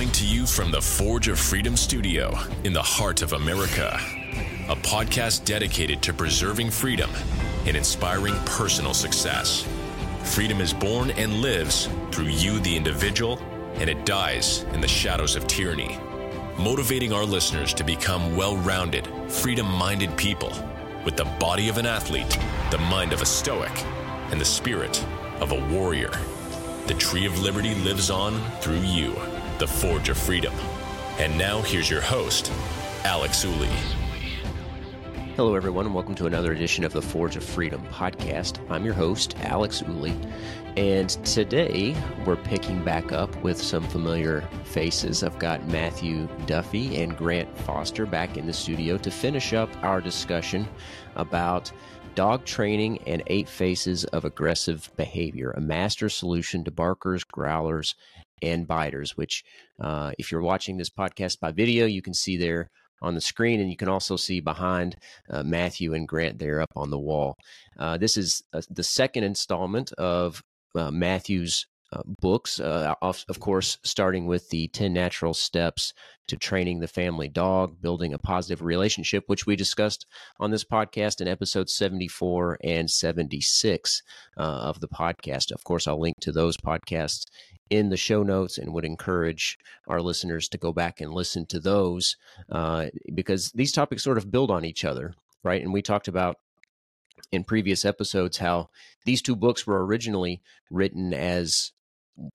Coming to you from the Forge of Freedom studio in the heart of America, a podcast dedicated to preserving freedom and inspiring personal success. Freedom is born and lives through you, the individual, and it dies in the shadows of tyranny. Motivating our listeners to become well rounded, freedom minded people with the body of an athlete, the mind of a stoic, and the spirit of a warrior. The tree of liberty lives on through you, the forge of freedom. And now here's your host, Alex Ooley. Hello, everyone, and welcome to another edition of the Forge of Freedom podcast. I'm your host, Alex Ooley, and today we're picking back up with some familiar faces. I've got Matthew Duffy and Grant Foster back in the studio to finish up our discussion about dog training and eight faces of aggressive behavior, a master solution to barkers, growlers, and biters, which, uh, if you're watching this podcast by video, you can see there on the screen, and you can also see behind uh, Matthew and Grant there up on the wall. Uh, this is uh, the second installment of uh, Matthew's uh, books, uh, of, of, course, starting with the 10 natural steps to training the family dog, building a positive relationship, which we discussed on this podcast in episodes 74 and 76 uh, of the podcast. Of course, I'll link to those podcasts in the show notes and would encourage our listeners to go back and listen to those uh, because these topics sort of build on each other, right? And we talked about in previous episodes how these two books were originally written as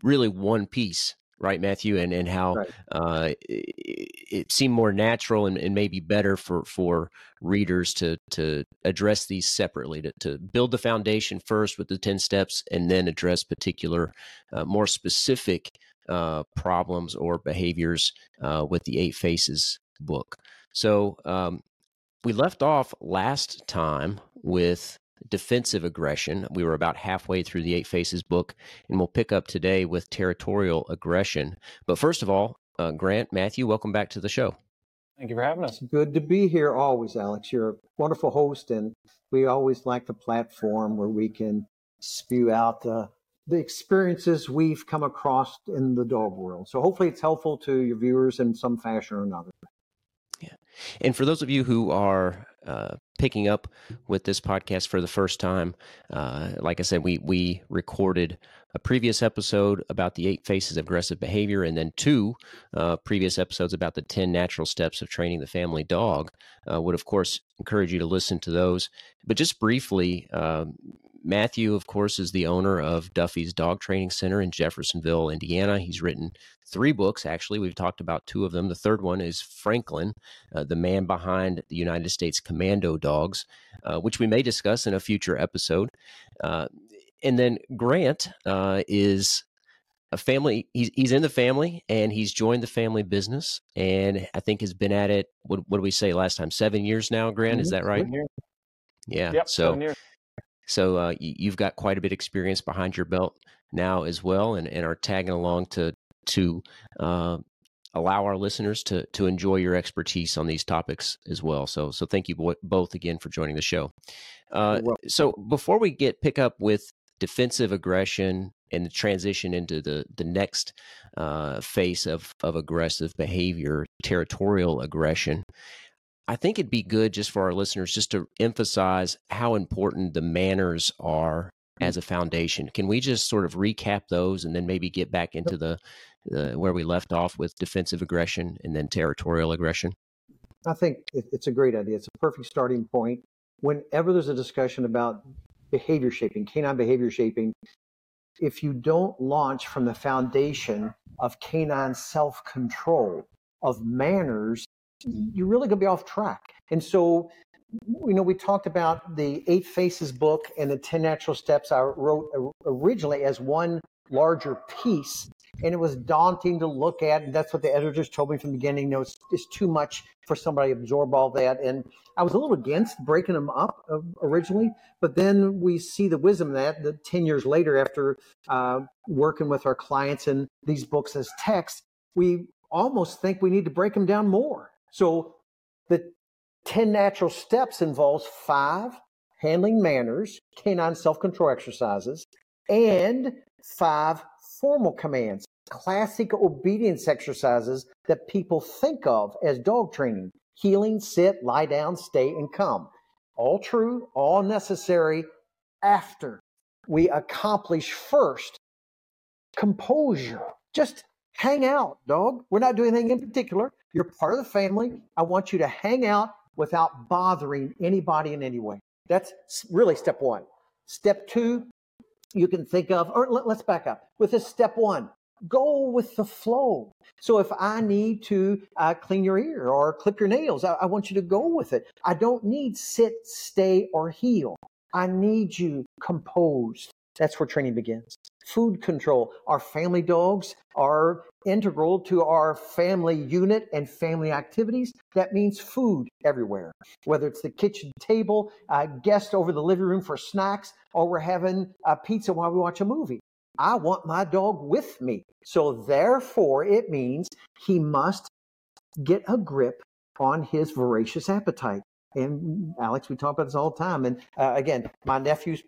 really one piece right matthew and and how right. uh, it, it, seemed more natural and, and maybe better for for readers to to address these separately to, to build the foundation first with the 10 steps and then address particular uh, more specific uh, problems or behaviors uh, with the eight faces book so um, we left off last time with defensive aggression. We were about halfway through the Eight Faces book, and we'll pick up today with territorial aggression. But first of all, uh, Grant, Matthew, welcome back to the show. Thank you for having us. Good to be here always, Alex. You're a wonderful host, and we always like the platform where we can spew out the, the experiences we've come across in the dog world. So hopefully it's helpful to your viewers in some fashion or another. Yeah. And for those of you who are uh, picking up with this podcast for the first time, uh, like I said, we we recorded a previous episode about the eight faces of aggressive behavior, and then two uh, previous episodes about the ten natural steps of training the family dog. Uh, would of course encourage you to listen to those. But just briefly, um, Matthew, of course, is the owner of Duffy's Dog Training Center in Jeffersonville, Indiana. He's written three books, actually. We've talked about two of them. The third one is Franklin, uh, the man behind the United States Commando Dogs, uh, which we may discuss in a future episode. Uh, and then Grant uh, is a family, he's, he's in the family and he's joined the family business and I think has been at it, what, what did we say last time? Seven years now, Grant? Mm-hmm. Is that right? Yeah. Yep, so so uh, you've got quite a bit of experience behind your belt now as well, and, and are tagging along to to uh, allow our listeners to to enjoy your expertise on these topics as well. So so thank you bo- both again for joining the show. Uh, so before we get pick up with defensive aggression and the transition into the the next uh, phase of of aggressive behavior, territorial aggression. I think it'd be good just for our listeners just to emphasize how important the manners are mm. as a foundation. Can we just sort of recap those and then maybe get back into the, the where we left off with defensive aggression and then territorial aggression? I think it's a great idea. It's a perfect starting point. Whenever there's a discussion about behavior shaping, canine behavior shaping, if you don't launch from the foundation of canine self control, of manners, you're really going to be off track. And so, you know, we talked about the Eight Faces book and the 10 Natural Steps I wrote originally as one larger piece. And it was daunting to look at. And that's what the editors told me from the beginning. You know, it's, it's too much for somebody to absorb all that. And I was a little against breaking them up uh, originally. But then we see the wisdom that, that 10 years later, after uh, working with our clients and these books as text, we almost think we need to break them down more so the 10 natural steps involves five handling manners, canine self-control exercises, and five formal commands. classic obedience exercises that people think of as dog training heeling, sit, lie down, stay, and come. All true, all necessary after we accomplish first composure. Just hang out, dog. We're not doing anything in particular. You're part of the family. I want you to hang out without bothering anybody in any way. That's really step one. Step two, you can think of, or let, us back up with this step one. Go with the flow. So if I need to uh, clean your ear or clip your nails, I, I want you to go with it. I don't need sit, stay, or heel. I need you composed. That's where training begins. Food control. Our family dogs are integral to our family unit and family activities. That means food everywhere, whether it's the kitchen table, a guest over the living room for snacks, or we're having a pizza while we watch a movie. I want my dog with me. So therefore, it means he must get a grip on his voracious appetite. And Alex, we talk about this all the time. And uh, again, my nephew's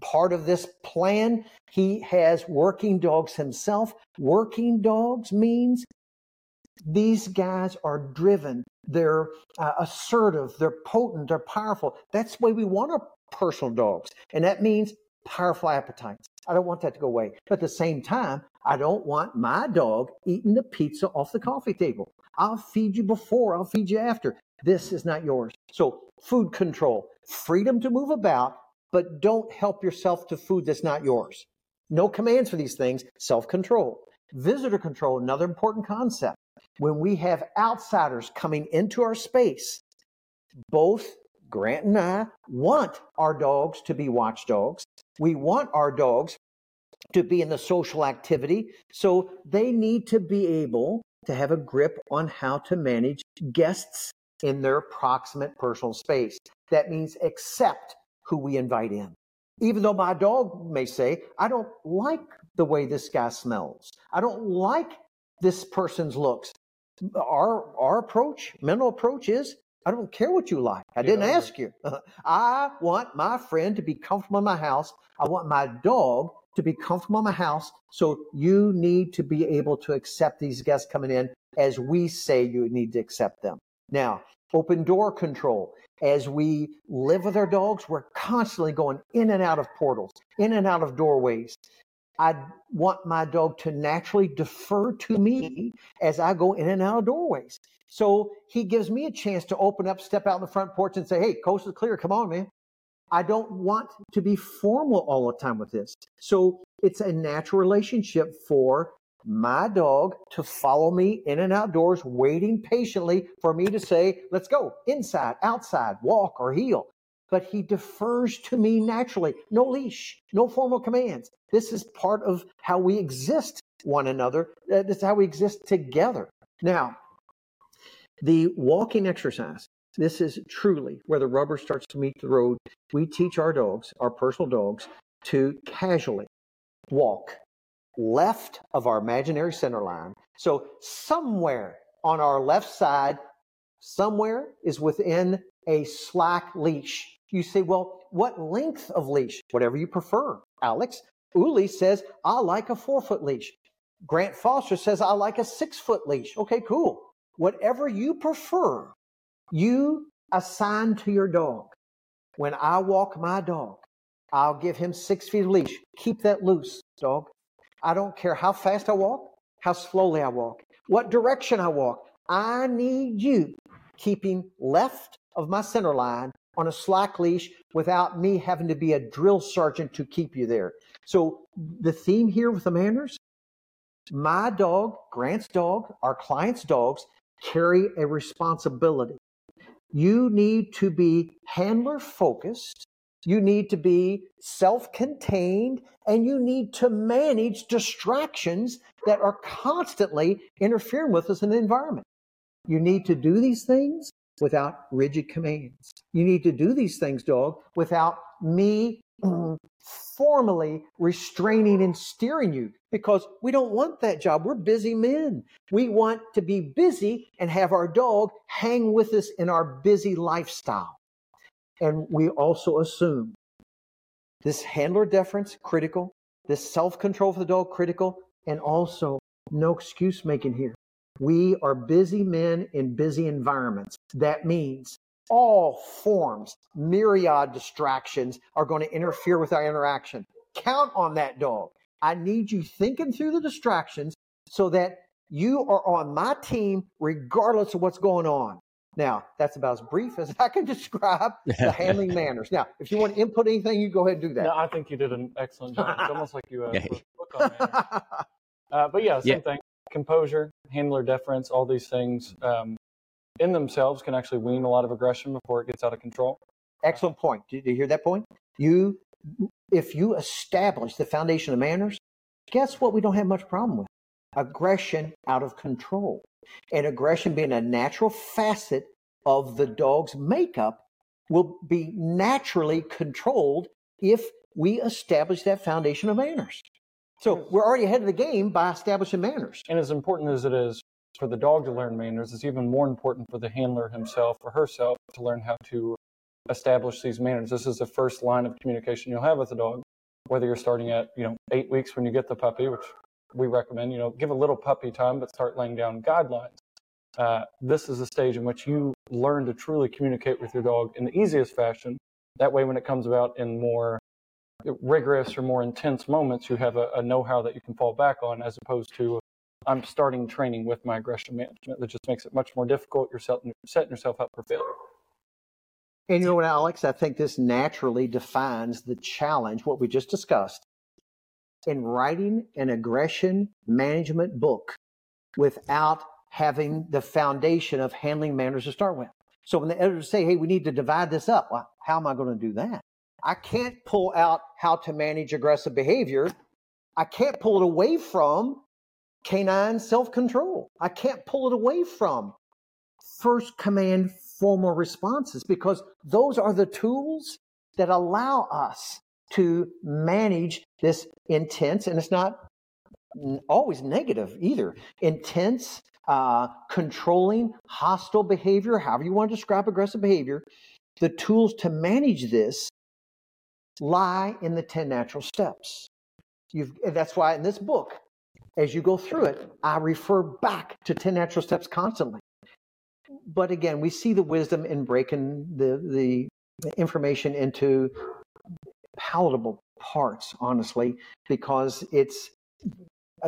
part of this plan. He has working dogs himself. Working dogs means these guys are driven, they're uh, assertive, they're potent, they're powerful. That's the way we want our personal dogs. And that means powerful appetites. I don't want that to go away. But at the same time, I don't want my dog eating the pizza off the coffee table. I'll feed you before, I'll feed you after. This is not yours. So, food control, freedom to move about, but don't help yourself to food that's not yours. No commands for these things, self control. Visitor control, another important concept. When we have outsiders coming into our space, both Grant and I want our dogs to be watchdogs. We want our dogs to be in the social activity. So they need to be able to have a grip on how to manage guests in their proximate personal space. That means accept who we invite in. Even though my dog may say, I don't like the way this guy smells. I don't like this person's looks. Our our approach, mental approach is I don't care what you like. I didn't ask you. I want my friend to be comfortable in my house. I want my dog to be comfortable in my house. So you need to be able to accept these guests coming in as we say you need to accept them. Now, open door control as we live with our dogs, we're constantly going in and out of portals, in and out of doorways. I want my dog to naturally defer to me as I go in and out of doorways. So he gives me a chance to open up, step out on the front porch and say, Hey, coast is clear. Come on, man. I don't want to be formal all the time with this. So it's a natural relationship for my dog to follow me in and outdoors, waiting patiently for me to say, let's go inside, outside, walk, or heel. But he defers to me naturally. No leash, no formal commands. This is part of how we exist one another. Uh, this is how we exist together. Now, the walking exercise, this is truly where the rubber starts to meet the road. We teach our dogs, our personal dogs, to casually walk left of our imaginary center line. So somewhere on our left side, somewhere is within a slack leash. You say, well, what length of leash? Whatever you prefer. Alex Ooley says, I like a four foot leash. Grant Foster says, I like a six foot leash. Okay, cool. Whatever you prefer, you assign to your dog. When I walk my dog, I'll give him six feet of leash. Keep that loose, dog. I don't care how fast I walk, how slowly I walk, what direction I walk. I need you keeping left of my center line on a slack leash without me having to be a drill sergeant to keep you there. So the theme here with the manners, my dog, Grant's dog, our client's dogs carry a responsibility. You need to be handler focused you need to be self contained and you need to manage distractions that are constantly interfering with us in the environment. You need to do these things without rigid commands. You need to do these things, dog, without me mm, formally restraining and steering you because we don't want that job. We're busy men. We want to be busy and have our dog hang with us in our busy lifestyle. And we also assume this handler deference, critical, this self control for the dog, critical, and also No excuse making here. We are busy men in busy environments. That means all forms, myriad distractions are going to interfere with our interaction. Count on that dog. I need you thinking through the distractions so that you are on my team regardless of what's going on. Now, that's about as brief as I can describe the handling manners. Now, if you want to input anything, you go ahead and do that. No, I think you did an excellent job. It's almost like you uh, yeah. book on manners. Uh, but yeah, same yeah. thing. Composure, handler deference, all these things um, in themselves can actually wean a lot of aggression before it gets out of control. Excellent point. Did you hear that point? You, if you establish the foundation of manners, guess what? We don't have much problem with aggression out of control, and aggression being a natural facet of the dog's makeup will be naturally controlled if we establish that foundation of manners. So we're already ahead of the game by establishing manners. And as important as it is for the dog to learn manners, it's even more important for the handler himself or herself to learn how to establish these manners. This is the first line of communication you'll have with the dog, whether you're starting at, you know, eight weeks when you get the puppy, which we recommend, you know, give a little puppy time, but start laying down guidelines. Uh, this is a stage in which you learn to truly communicate with your dog in the easiest fashion. That way, when it comes about in more rigorous or more intense moments, you have a, a know how that you can fall back on as opposed to I'm starting training with my aggression management. That just makes it much more difficult. You're setting, setting yourself up for failure. And you know what, Alex? I think this naturally defines the challenge, what we just discussed. In writing an aggression management book without having the foundation of handling manners to start with. So when the editors say, hey, we need to divide this up, well, how am I going to do that? I can't pull out how to manage aggressive behavior. I can't pull it away from canine self control. I can't pull it away from first command formal responses because those are the tools that allow us to manage this intense, and it's not always negative either, intense, uh, controlling, hostile behavior, however you want to describe aggressive behavior. The tools to manage this lie in the 10 natural steps. You've, that's why in this book, as you go through it, I refer back to 10 natural steps constantly. But again, we see the wisdom in breaking the, the information into palatable parts, honestly, because it's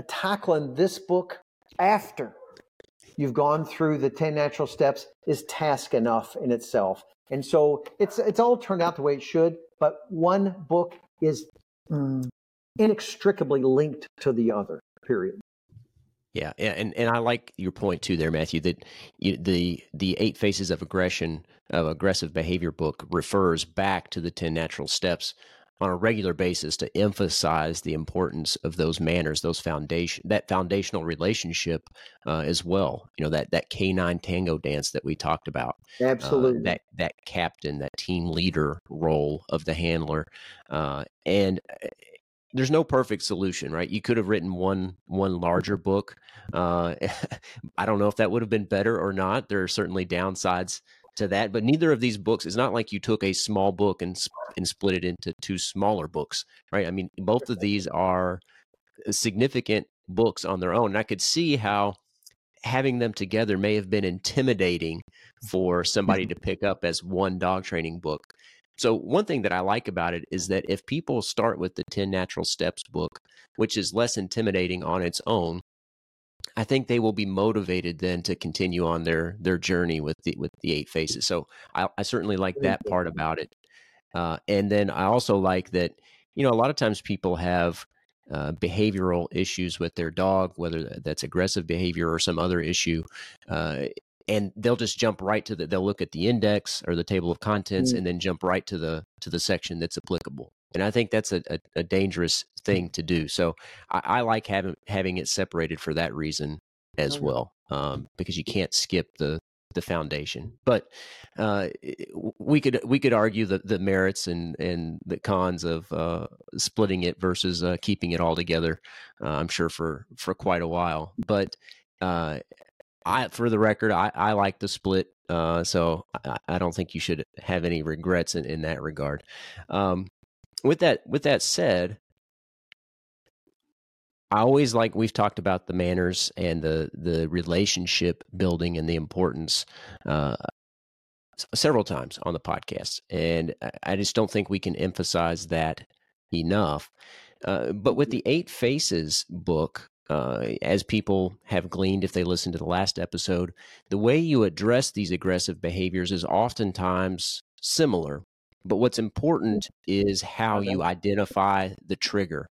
tackling this book after you've gone through the 10 natural steps is task enough in itself. And so it's it's all turned out the way it should, but one book is mm, inextricably linked to the other period. Yeah, and and I like your point too there, Matthew. That you, the the eight faces of aggression of aggressive behavior book refers back to the ten natural steps on a regular basis to emphasize the importance of those manners, those foundation that foundational relationship uh, as well. You know that that canine tango dance that we talked about. Uh, Absolutely. Uh, that that captain, that team leader role of the handler, uh, and uh, there's no perfect solution, right? You could have written one one larger book. Uh, I don't know if that would have been better or not. There are certainly downsides to that, but neither of these books is not like you took a small book and and split it into two smaller books, right? I mean, both of these are uh, significant books on their own. And I could see how having them together may have been intimidating for somebody mm-hmm. to pick up as one dog training book. So, one thing that I like about it is that if people start with the 10 Natural Steps book, which is less intimidating on its own, I think they will be motivated then to continue on their their journey with the with the eight faces. So I, I certainly like that part about it. Uh, and then I also like that you know a lot of times people have uh, behavioral issues with their dog, whether that's aggressive behavior or some other issue, uh, and they'll just jump right to the they'll look at the index or the table of contents mm. and then jump right to the to the section that's applicable and i think that's a, a, a dangerous thing to do so I, I, like having having it separated for that reason as well um, because you can't skip the the foundation but uh, we could we could argue the, the merits and and the cons of uh, splitting it versus uh, keeping it all together uh, i'm sure for for quite a while but uh, I, for the record, I, I like the split, uh, so I, I, don't think you should have any regrets in, in that regard. Um, with that, with that said, I always like we've talked about the manners and the the relationship building and the importance uh, several times on the podcast, and I just don't think we can emphasize that enough. Uh, but with the Eight Faces book, uh, as people have gleaned if they listen to the last episode, the way you address these aggressive behaviors is oftentimes similar. But what's important is how you identify the trigger,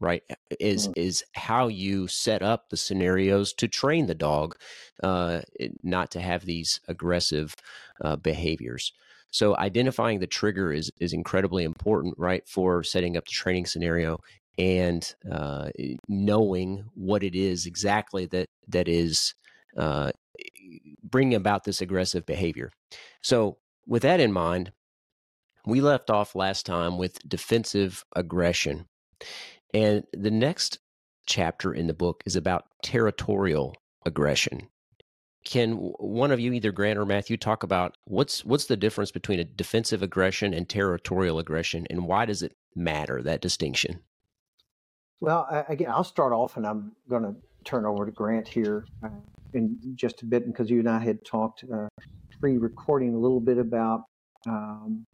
right? Is mm. is how you set up the scenarios to train the dog uh, not to have these aggressive uh, behaviors. So identifying the trigger is is incredibly important, right, for setting up the training scenario and uh, knowing what it is exactly that that is uh, bringing about this aggressive behavior. So, with that in mind, we left off last time with defensive aggression, and the next chapter in the book is about territorial aggression. Can one of you, either Grant or Matthew, talk about what's what's the difference between a defensive aggression and territorial aggression, and why does it matter that distinction? Well, again, I'll start off, and I'm going to turn over to Grant here uh, in just a bit because you and I had talked uh, pre-recording a little bit about um,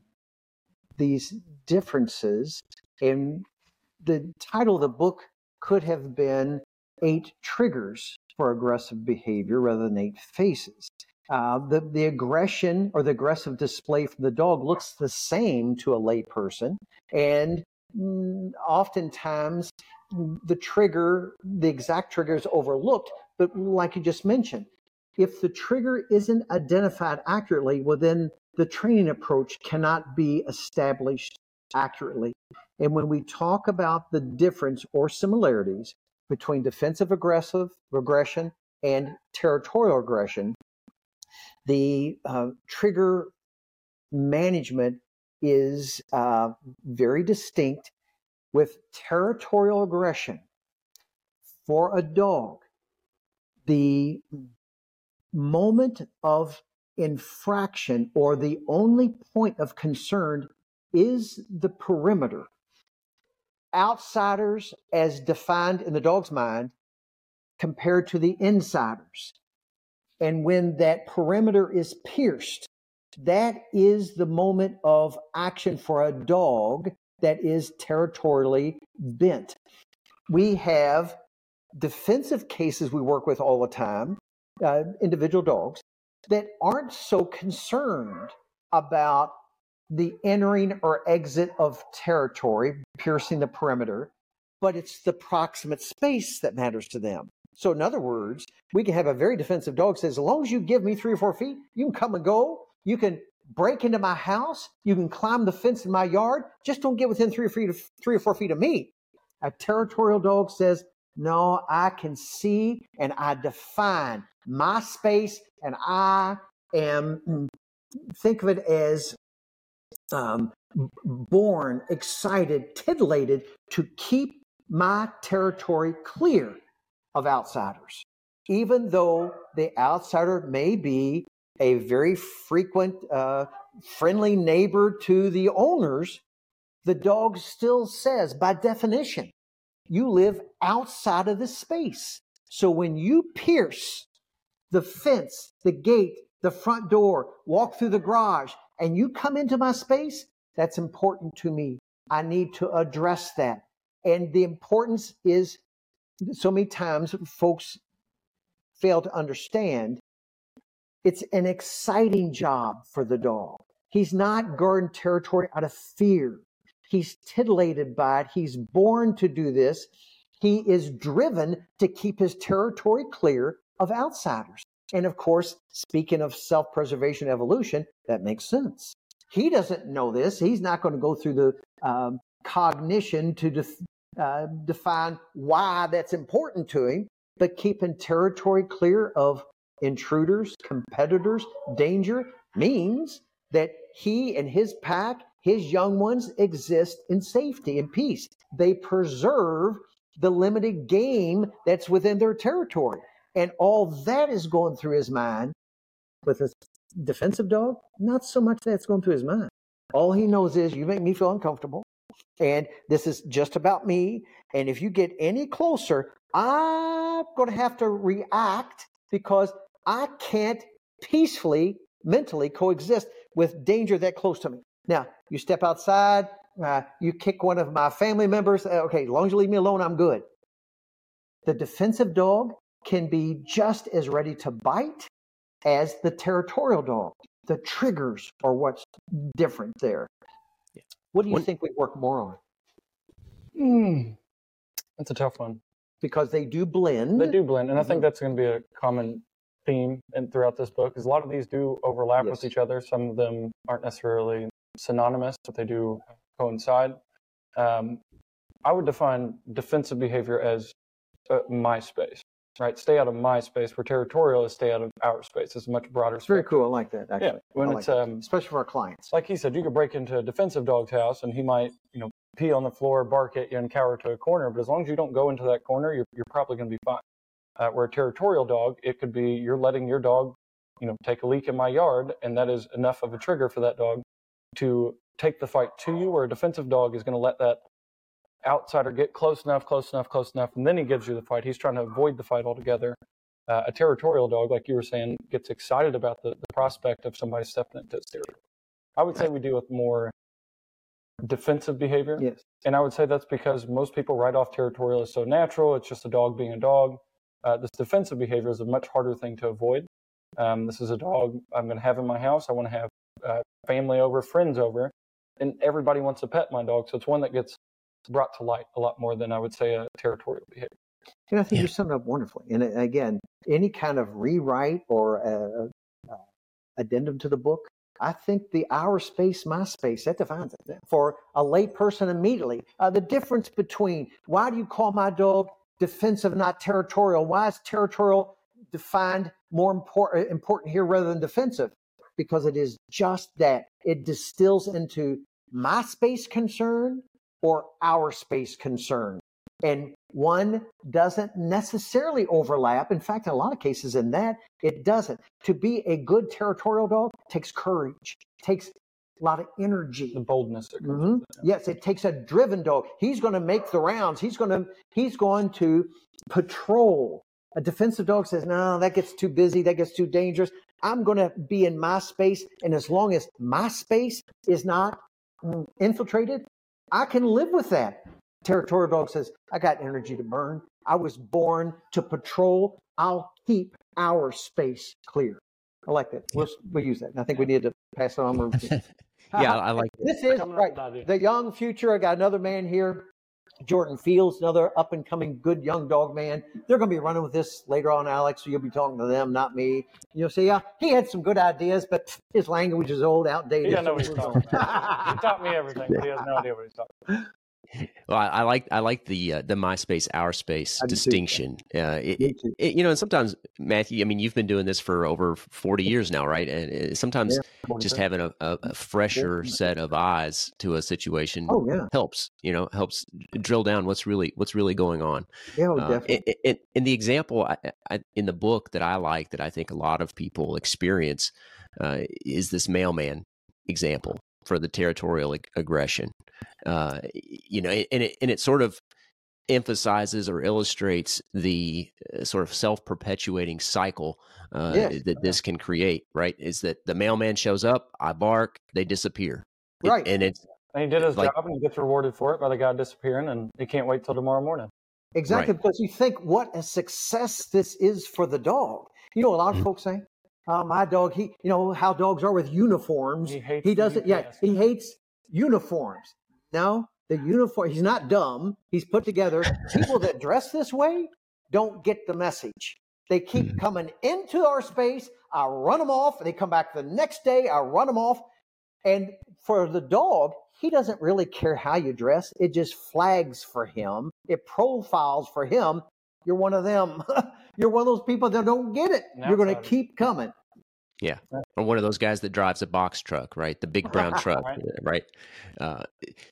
these differences, and the title of the book could have been Eight Triggers for Aggressive Behavior rather than Eight Faces. Uh, the, the aggression or the aggressive display from the dog looks the same to a layperson, and mm, oftentimes the trigger, the exact trigger is overlooked. But like you just mentioned, if the trigger isn't identified accurately, well, then the training approach cannot be established accurately. And when we talk about the difference or similarities between defensive aggressive aggression and territorial aggression, the uh, trigger management is uh, very distinct with territorial aggression for a dog, the moment of infraction or the only point of concern is the perimeter. Outsiders, as defined in the dog's mind, compared to the insiders. And when that perimeter is pierced, that is the moment of action for a dog that is territorially bent. We have defensive cases we work with all the time, uh, individual dogs, that aren't so concerned about the entering or exit of territory, piercing the perimeter, but it's the proximate space that matters to them. So, in other words, we can have a very defensive dog says, as long as you give me three or four feet, you can come and go. You can break into my house. You can climb the fence in my yard. Just don't get within three or, feet of, three or four feet of me. A territorial dog says, no, I can see and I define my space and I am, think of it as um, born, excited, titillated to keep my territory clear of outsiders. Even though the outsider may be a very frequent, uh, friendly neighbor to the owners, the dog still says, by definition, you live outside of the space. So when you pierce the fence, the gate, the front door, walk through the garage, and you come into my space, that's important to me. I need to address that. And the importance is so many times folks fail to understand it's an exciting job for the dog. He's not guarding territory out of fear. He's titillated by it. He's born to do this. He is driven to keep his territory clear of outsiders. And of course, speaking of self preservation evolution, that makes sense. He doesn't know this. He's not going to go through the um, cognition to def- uh, define why that's important to him, but keeping territory clear of intruders, competitors, danger means that he and his pack, his young ones, exist in safety and peace. They preserve the limited game that's within their territory. And all that is going through his mind. With a defensive dog, not so much that's going through his mind. All he knows is you make me feel uncomfortable. and this is just about me. And if you get any closer, I'm going to have to react because I can't peacefully, mentally coexist with danger that close to me. Now, you step outside, uh, you kick one of my family members. Uh, okay, as long as you leave me alone, I'm good. The defensive dog can be just as ready to bite as the territorial dog. The triggers are what's different there. Yeah. What do you One- think we work more on? Mm, that's a tough one. Because they do blend. They do blend, and I think Mhm. that's going to be a common theme and throughout this book. Is a lot of these do overlap Yes. with each other. Some of them aren't necessarily synonymous, but they do coincide. Um, I would define defensive behavior as uh, my space, right? Stay out of my space. Where territorial is stay out of our space. It's a much broader. It's very cool. I like that. Actually. Yeah, when like it's um, especially for our clients. like he said, you could break into a defensive dog's house and he might, you know, pee on the floor, bark at you, and cower to a corner. But as long as you don't go into that corner, you're, you're probably going to be fine. Uh, where a territorial dog, it could be you're letting your dog, you know, take a leak in my yard, and that is enough of a trigger for that dog to take the fight to you. Where a defensive dog is going to let that outsider get close enough, close enough, close enough, and then he gives you the fight. He's trying to avoid the fight altogether. Uh, a territorial dog, like you were saying, gets excited about the, the prospect of somebody stepping into its territory. I would say we deal with more defensive behavior. Yes. And I would say that's because most people write off territorial as so natural. It's just a dog being a dog. Uh, this defensive behavior is a much harder thing to avoid. Um, this is a dog I'm going to have in my house. I want to have uh, family over, friends over, and everybody wants to pet my dog. So it's one that gets brought to light a lot more than I would say a territorial behavior. And I think Yeah. you summed it up wonderfully. And uh, again, any kind of rewrite or uh, uh, addendum to the book, I think the our space, my space, that defines it for a lay person immediately. Uh, the difference between why do you call my dog defensive, not territorial? Why is territorial defined more important, important here rather than defensive? Because it is just that. It distills into my space concern or our space concern. And one doesn't necessarily overlap. In fact, in a lot of cases, in that, it doesn't. To be a good territorial dog takes courage, takes a lot of energy. The boldness that comes Mhm. with it. Yes, it takes a driven dog. He's going to make the rounds. He's going to he's going to patrol. A defensive dog says, "No, that gets too busy. That gets too dangerous. I'm going to be in my space, and as long as my space is not infiltrated, I can live with that." Territorial dog says, "I got energy to burn. I was born to patrol. I'll keep our space clear." I like that. We'll, we'll use that. And I think we need to pass it on. yeah, I like it. This is Coming up right. with. The young future. I got another man here, Jordan Fields, another up and coming good young dog man. They're going to be running with this later on, Alex. So you'll be talking to them, not me. You'll see, yeah, he had some good ideas, but his language is old, outdated. He doesn't know what he's talking about. He taught me everything, but he has no idea what he's talking about. Well, I, I like I like the uh, the my space our space I do too. distinction. Uh, it, it, you know, and sometimes Matthew, I mean, you've been doing this for over forty years now, right? And uh, sometimes Yeah, just having a, a, fresher set of eyes to a situation Oh yeah, helps. You know, helps drill down what's really what's really going on. yeah, oh, Uh, definitely. and, and, and the example I, I, in the book that I like that I think a lot of people experience uh, is this mailman example for the territorial ag- aggression. Uh, you know, and it and it sort of emphasizes or illustrates the uh, sort of self-perpetuating cycle uh, Yes. that this can create. Right? Is that the mailman shows up, I bark, they disappear. It- Right. and it's And he did his Like- job and he gets rewarded for it by the guy disappearing, and he can't wait till tomorrow morning. Exactly, Right. because you think what a success this is for the dog. You know, a lot of Mhm. folks say, uh, "My dog, he, you know how dogs are with uniforms. He hates he doesn't. Yeah, he hates uniforms. No, the uniform. He's not dumb. He's put together. People that dress this way don't get the message. They keep coming into our space. I run them off. They come back the next day. I run them off. And for the dog, he doesn't really care how you dress. It just flags for him. It profiles for him. You're one of them. You're one of those people that don't get it. An You're going to keep coming. Or one of those guys that drives a box truck, right? The big brown truck, Right. right? Uh,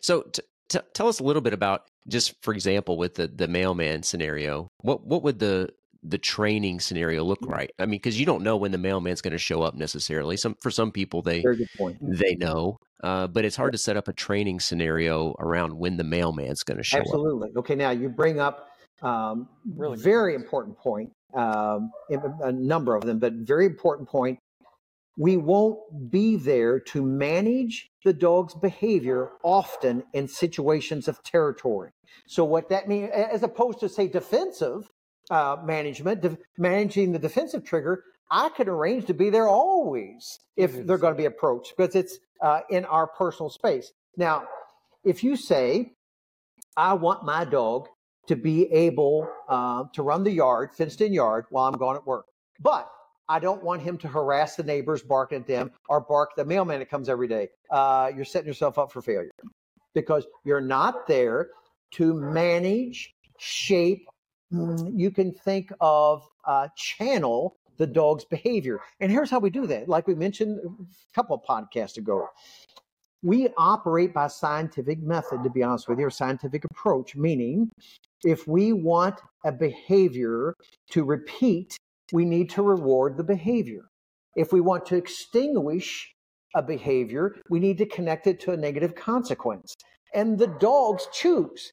so, t- t- tell us a little bit about just, for example, with the the mailman scenario. What what would the the training scenario look like? I mean, because you don't know when the mailman's going to show up necessarily. Some for some people they Very good point. they know, Uh, but it's hard to set up a training scenario around when the mailman's going to show Absolutely. up. Absolutely. Okay, now you bring up um, Really very important point. Um, a number of them, but very important point. We won't be there to manage the dog's behavior often in situations of territory. So what that means, as opposed to say defensive uh, management, de- managing the defensive trigger, I could arrange to be there always if they're going to be approached because it's uh, in our personal space. Now, if you say, I want my dog to be able uh, to run the yard, fenced in yard, while I'm gone at work, but I don't want him to harass the neighbors, bark at them, or bark the mailman that comes every day. Uh, you're setting yourself up for failure because you're not there to manage, shape. Mm, you can think of uh, channel the dog's behavior. And here's how we do that. Like we mentioned a couple podcasts ago, we operate by scientific method, to be honest with you, or scientific approach, meaning if we want a behavior to repeat, we need to reward the behavior. If we want to extinguish a behavior, we need to connect it to a negative consequence. And the dogs choose.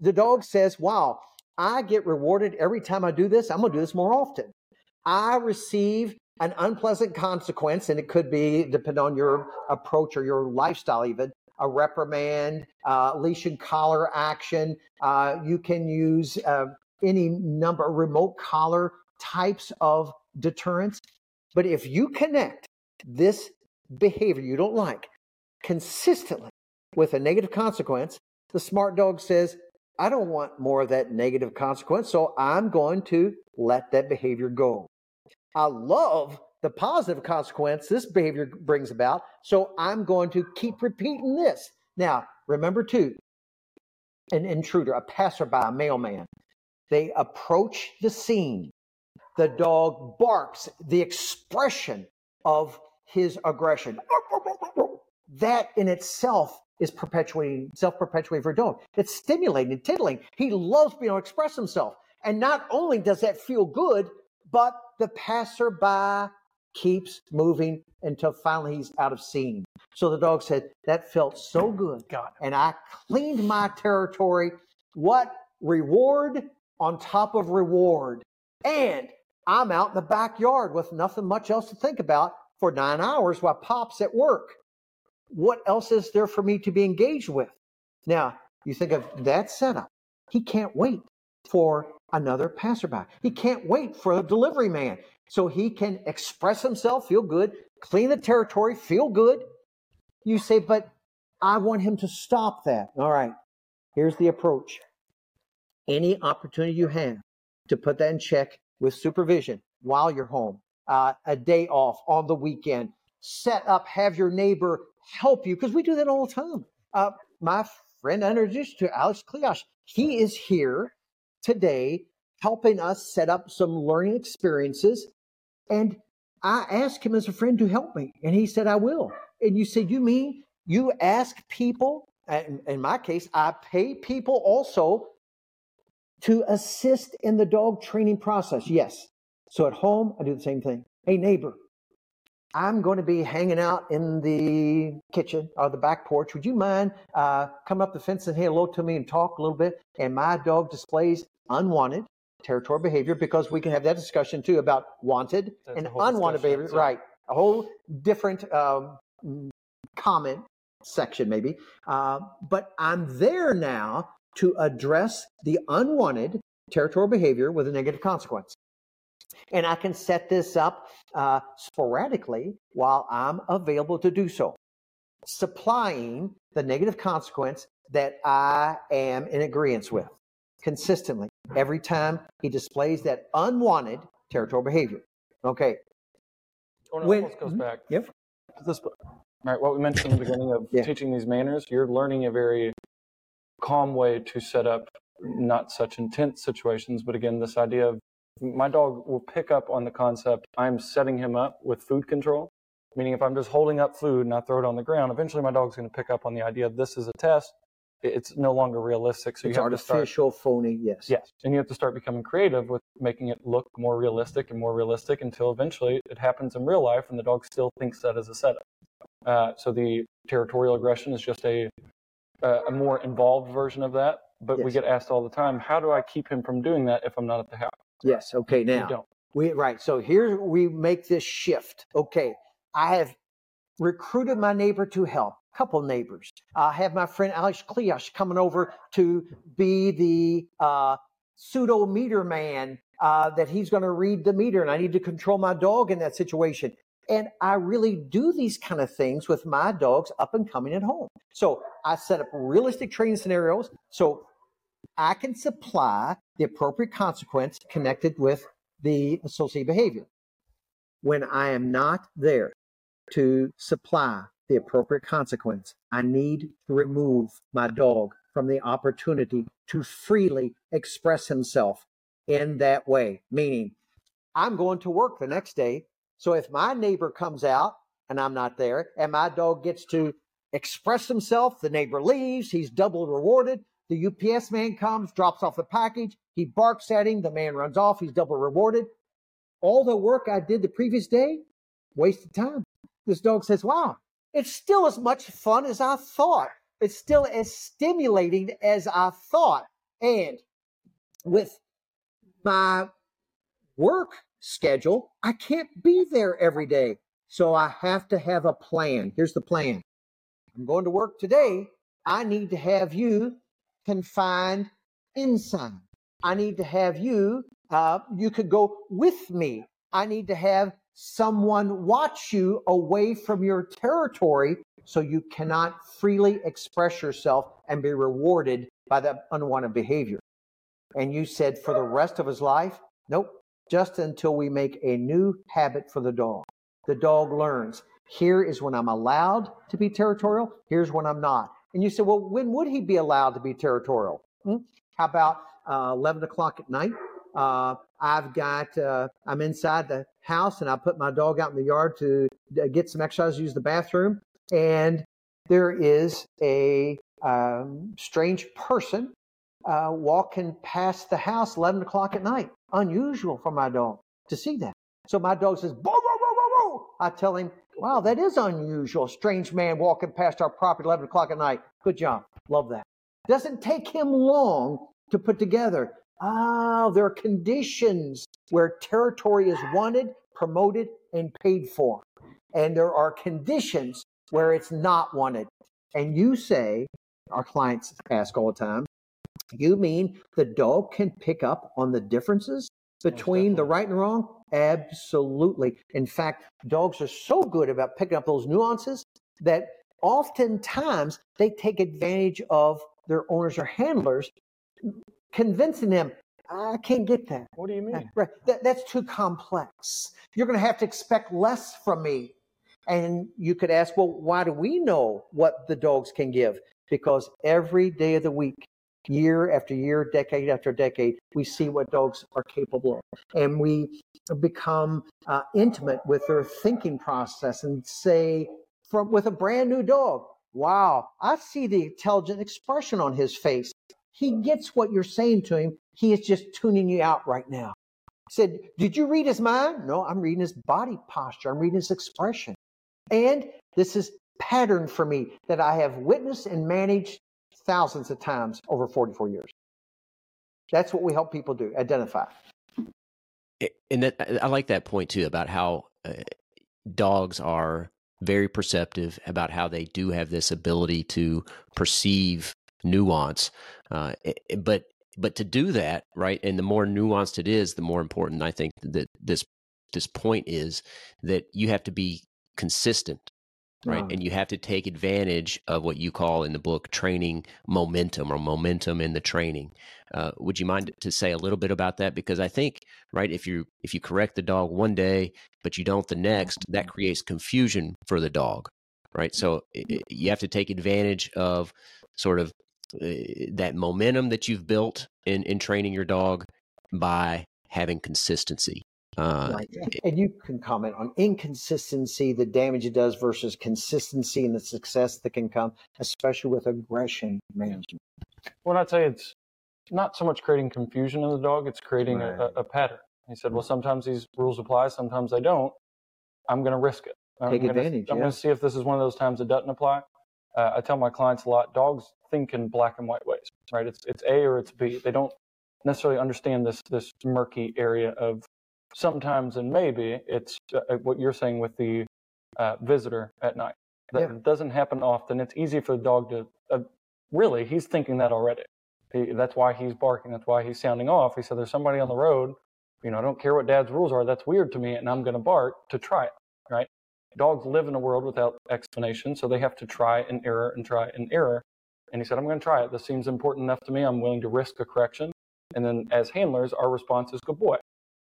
The dog says, Wow, I get rewarded every time I do this. I'm going to do this more often. I receive an unpleasant consequence, and it could be, depending on your approach or your lifestyle, even a reprimand, uh, leash and collar action. Uh, you can use uh, any number, remote collar types of deterrence. But if you connect this behavior you don't like consistently with a negative consequence, the smart dog says, I don't want more of that negative consequence, so I'm going to let that behavior go. I love the positive consequence this behavior brings about. So I'm going to keep repeating this. Now, remember too, an intruder, a passerby, a mailman, they approach the scene. The dog barks, the expression of his aggression. That in itself is perpetuating, self perpetuating for a dog. It's stimulating, tickling. He loves being able to express himself. And not only does that feel good, but the passerby keeps moving until finally he's out of scene. So the dog said, That felt so good. And I cleaned my territory. What reward on top of reward? And I'm out in the backyard with nothing much else to think about for nine hours while Pop's at work. What else is there for me to be engaged with? Now, you think of that setup. He can't wait for another passerby. He can't wait for a delivery man so he can express himself, feel good, clean the territory, feel good. You say, but I want him to stop that. All right, here's the approach. Any opportunity you have to put that in check with supervision while you're home, uh, a day off on the weekend, set up, have your neighbor help you, because we do that all the time. Uh, my friend I introduced to, Alex Kleosh, he is here today helping us set up some learning experiences. And I asked him as a friend to help me, and he said, I will. And you said, You mean you ask people? And in my case, I pay people also to assist in the dog training process. Yes. So at home, I do the same thing. Hey, neighbor, I'm going to be hanging out in the kitchen or the back porch. Would you mind uh, coming up the fence and say hello to me and talk a little bit? And my dog displays unwanted territorial behavior because we can have that discussion too about wanted That's and unwanted behavior. so- Right. A whole different um, comment section, maybe. Uh, but I'm there now to address the unwanted territorial behavior with a negative consequence. And I can set this up uh, sporadically while I'm available to do so, supplying the negative consequence that I am in agreement with consistently every time he displays that unwanted territorial behavior. Okay. Well, it When- goes Mhm. back Yep. to this, right? What we mentioned in the beginning of Yeah. teaching these manners, you're learning a very calm way to set up not such intense situations. But again, this idea of my dog will pick up on the concept I'm setting him up with food control. Meaning, if I'm just holding up food and I throw it on the ground, eventually my dog's going to pick up on the idea this is a test. It's no longer realistic. So it's you have to start phony. Yes. Yes. And you have to start becoming creative with making it look more realistic and more realistic until eventually it happens in real life and the dog still thinks that is a setup. Uh, so the territorial aggression is just a a more involved version of that. But yes. we get asked all the time, how do I keep him from doing that if I'm not at the house? Yes. Okay. Now we don't. We right. So here we make this shift. Okay. I have recruited my neighbor to help. Couple neighbors. I have my friend Alex Kliash coming over to be the uh, pseudo meter man. Uh, that he's going to read the meter, and I need to control my dog in that situation. And I really do these kind of things with my dogs up and coming at home. So I set up realistic training scenarios so I can supply the appropriate consequence connected with the associated behavior. When I am not there to supply the appropriate consequence, I need to remove my dog from the opportunity to freely express himself in that way. Meaning, I'm going to work the next day. So if my neighbor comes out and I'm not there, and my dog gets to express himself, the neighbor leaves, he's double rewarded. The UPS man comes, drops off the package, he barks at him, the man runs off, he's double rewarded. All the work I did the previous day, wasted time. This dog says, Wow, it's still as much fun as I thought. It's still as stimulating as I thought. And with my work schedule, I can't be there every day. So I have to have a plan. Here's the plan I'm going to work today. I need to have you confined inside. I need to have you, uh, you could go with me. I need to have someone watch you away from your territory so you cannot freely express yourself and be rewarded by that unwanted behavior. And you said for the rest of his life, nope, just until we make a new habit for the dog. The dog learns. Here is when I'm allowed to be territorial. Here's when I'm not. And you say, well, when would he be allowed to be territorial? Hmm? How about uh, 11 o'clock at night? Uh, I've got, uh, I'm inside the house and I put my dog out in the yard to get some exercise, use the bathroom. And there is a um, strange person uh, walking past the house 11 o'clock at night. Unusual for my dog to see that. So my dog says, bow, bow, bow, bow, I tell him, wow, that is unusual. Strange man walking past our property 11 o'clock at night. Good job. Love that. Doesn't take him long to put together. Ah, there are conditions where territory is wanted, promoted, and paid for. And there are conditions where it's not wanted. And you say, our clients ask all the time, you mean the dog can pick up on the differences between the right and wrong? Absolutely. In fact, dogs are so good about picking up those nuances that oftentimes they take advantage of their owners or handlers, convincing them, I can't get that. What do you mean? Right. That, that's too complex. You're going to have to expect less from me. And you could ask, well, why do we know what the dogs can give? Because every day of the week, year after year, decade after decade, we see what dogs are capable of. And we become uh, intimate with their thinking process and say, from with a brand new dog, wow, I see the intelligent expression on his face. He gets what you're saying to him. He is just tuning you out right now. said, Did you read his mind? No, I'm reading his body posture. I'm reading his expression. And this is pattern for me that I have witnessed and managed thousands of times over 44 years. That's what we help people do, identify. And that, I like that point too about how uh, dogs are very perceptive about how they do have this ability to perceive nuance. Uh, but but to do that right, and the more nuanced it is, the more important I think that this this point is that you have to be consistent right? And you have to take advantage of what you call in the book training momentum or momentum in the training. Uh, would you mind to say a little bit about that? Because I think, right, if you if you correct the dog one day but you don't the next, that creates confusion for the dog, right? So it, you have to take advantage of sort of uh, that momentum that you've built in in training your dog by having consistency uh, and you can comment on inconsistency, the damage it does versus consistency and the success that can come, especially with aggression management. Well, I'd say it's not so much creating confusion in the dog, it's creating right. a, a, pattern. He said, well, sometimes these rules apply, sometimes they don't. I'm going to risk it. Take I'm advantage. Gonna, I'm yeah. going to see if this is one of those times it doesn't apply. Uh, I tell my clients a lot: dogs think in black and white ways, right? It's it's A or it's B. They don't necessarily understand this this murky area of sometimes and maybe. It's uh, uh, what you're saying with the uh, visitor at night. That Yeah. doesn't happen often. It's easy for the dog to uh, really. He's thinking that already. He, that's why he's barking. That's why he's sounding off. He said, "There's somebody on the road. You know, I don't care what Dad's rules are. That's weird to me, and I'm going to bark to try it." Right? Dogs live in a world without explanation, so they have to try an error and try an error. And he said, "I'm going to try it. This seems important enough to me. I'm willing to risk a correction." And then, as handlers, our response is, "Good boy."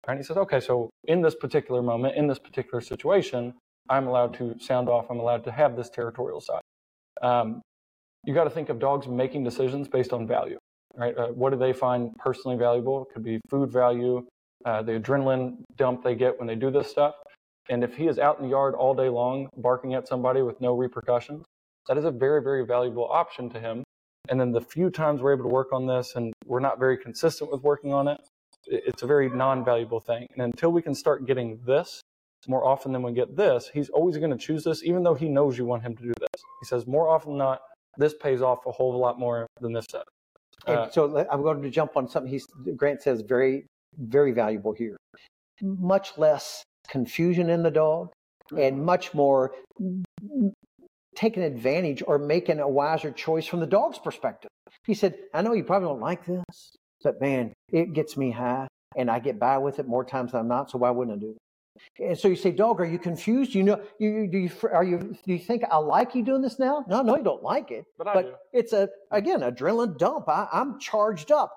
And he says, "Okay, so in this particular moment, in this particular situation, I'm allowed to sound off. I'm allowed to have this territorial side." Um, you got to think of dogs making decisions based on value right? Uh, what do they find personally valuable? It could be food value, uh, the adrenaline dump they get when they do this stuff. And if he is out in the yard all day long barking at somebody with no repercussions, that is a very, very valuable option to him. And then the few times we're able to work on this and we're not very consistent with working on it, it- it's a very non valuable thing. And until we can start getting this more often than we get this, he's always going to choose this, even though he knows you want him to do this. He says, more often than not, this pays off a whole lot more than this does. Uh, so I'm going to jump on something he's Grant says very, very valuable here. Much less confusion in the dog and much more taking advantage or making a wiser choice from the dog's perspective. He said, I know you probably don't like this, but man, it gets me high and I get by with it more times than I'm not. So why wouldn't I do it? And so you say, dog, are you confused? You know, you, you do you are you do you think I like you doing this now? No, no, you don't like it but I but do. it's a again adrenaline dump I, i'm charged up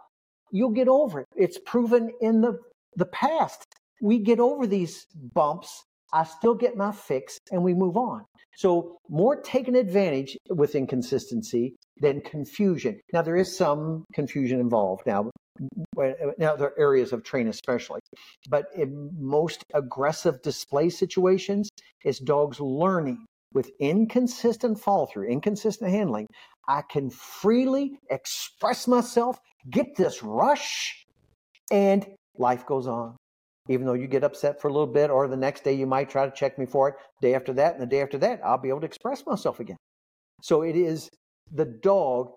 you'll get over it it's proven in the the past we get over these bumps i still get my fix and we move on so more taking advantage with inconsistency than confusion now there is some confusion involved now now there are areas of train especially but in most aggressive display situations it's dogs learning with inconsistent follow through, inconsistent handling, I can freely express myself, get this rush, and life goes on. Even though you get upset for a little bit, or the next day you might try to check me for it, day after that, and the day after that, I'll be able to express myself again. So it is the dog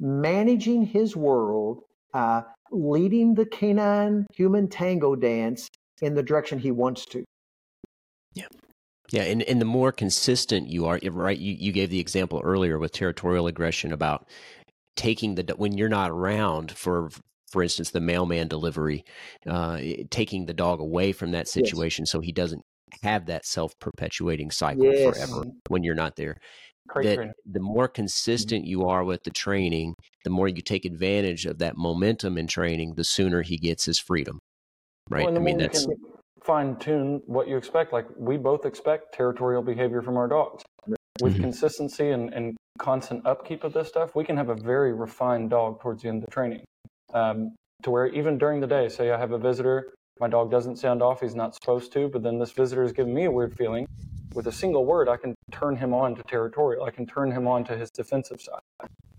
managing his world, uh, leading the canine human tango dance in the direction he wants to. Yeah, and, and the more consistent you are, right? You, you gave the example earlier with territorial aggression about taking the when you're not around for for instance the mailman delivery, uh, taking the dog away from that situation so he doesn't have that self perpetuating cycle Yes. forever when you're not there. Crate that training. the more consistent you are with the training, the more you take advantage of that momentum in training, the sooner he gets his freedom. Right? Well, I mean that's fine tune what you expect. Like we both expect territorial behavior from our dogs. With Mhm. consistency and, and constant upkeep of this stuff, we can have a very refined dog towards the end of the training. Um, to where even during the day, say I have a visitor, my dog doesn't sound off, he's not supposed to, but then this visitor is giving me a weird feeling. With a single word, I can turn him on to territorial. I can turn him on to his defensive side.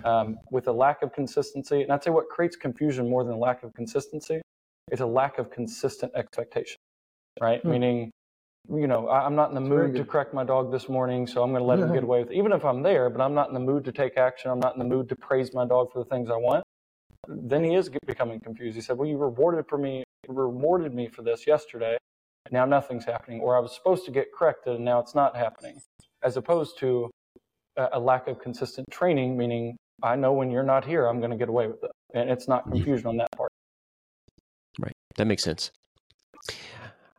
Um, with a lack of consistency, and I'd say what creates confusion more than a lack of consistency is a lack of consistent expectation, right? Hmm. Meaning, you know, I- I'm not in the That's mood to correct my dog this morning, so I'm going to let him get away with it. Even if I'm there, but I'm not in the mood to take action, I'm not in the mood to praise my dog for the things I want, then he is becoming confused. He said, Well, you rewarded for me, rewarded me for this yesterday. Now nothing's happening. Or I was supposed to get corrected, and now it's not happening. As opposed to a, a lack of consistent training, meaning I know when you're not here, I'm going to get away with it. And it's not confusion on that part. Right. That makes sense.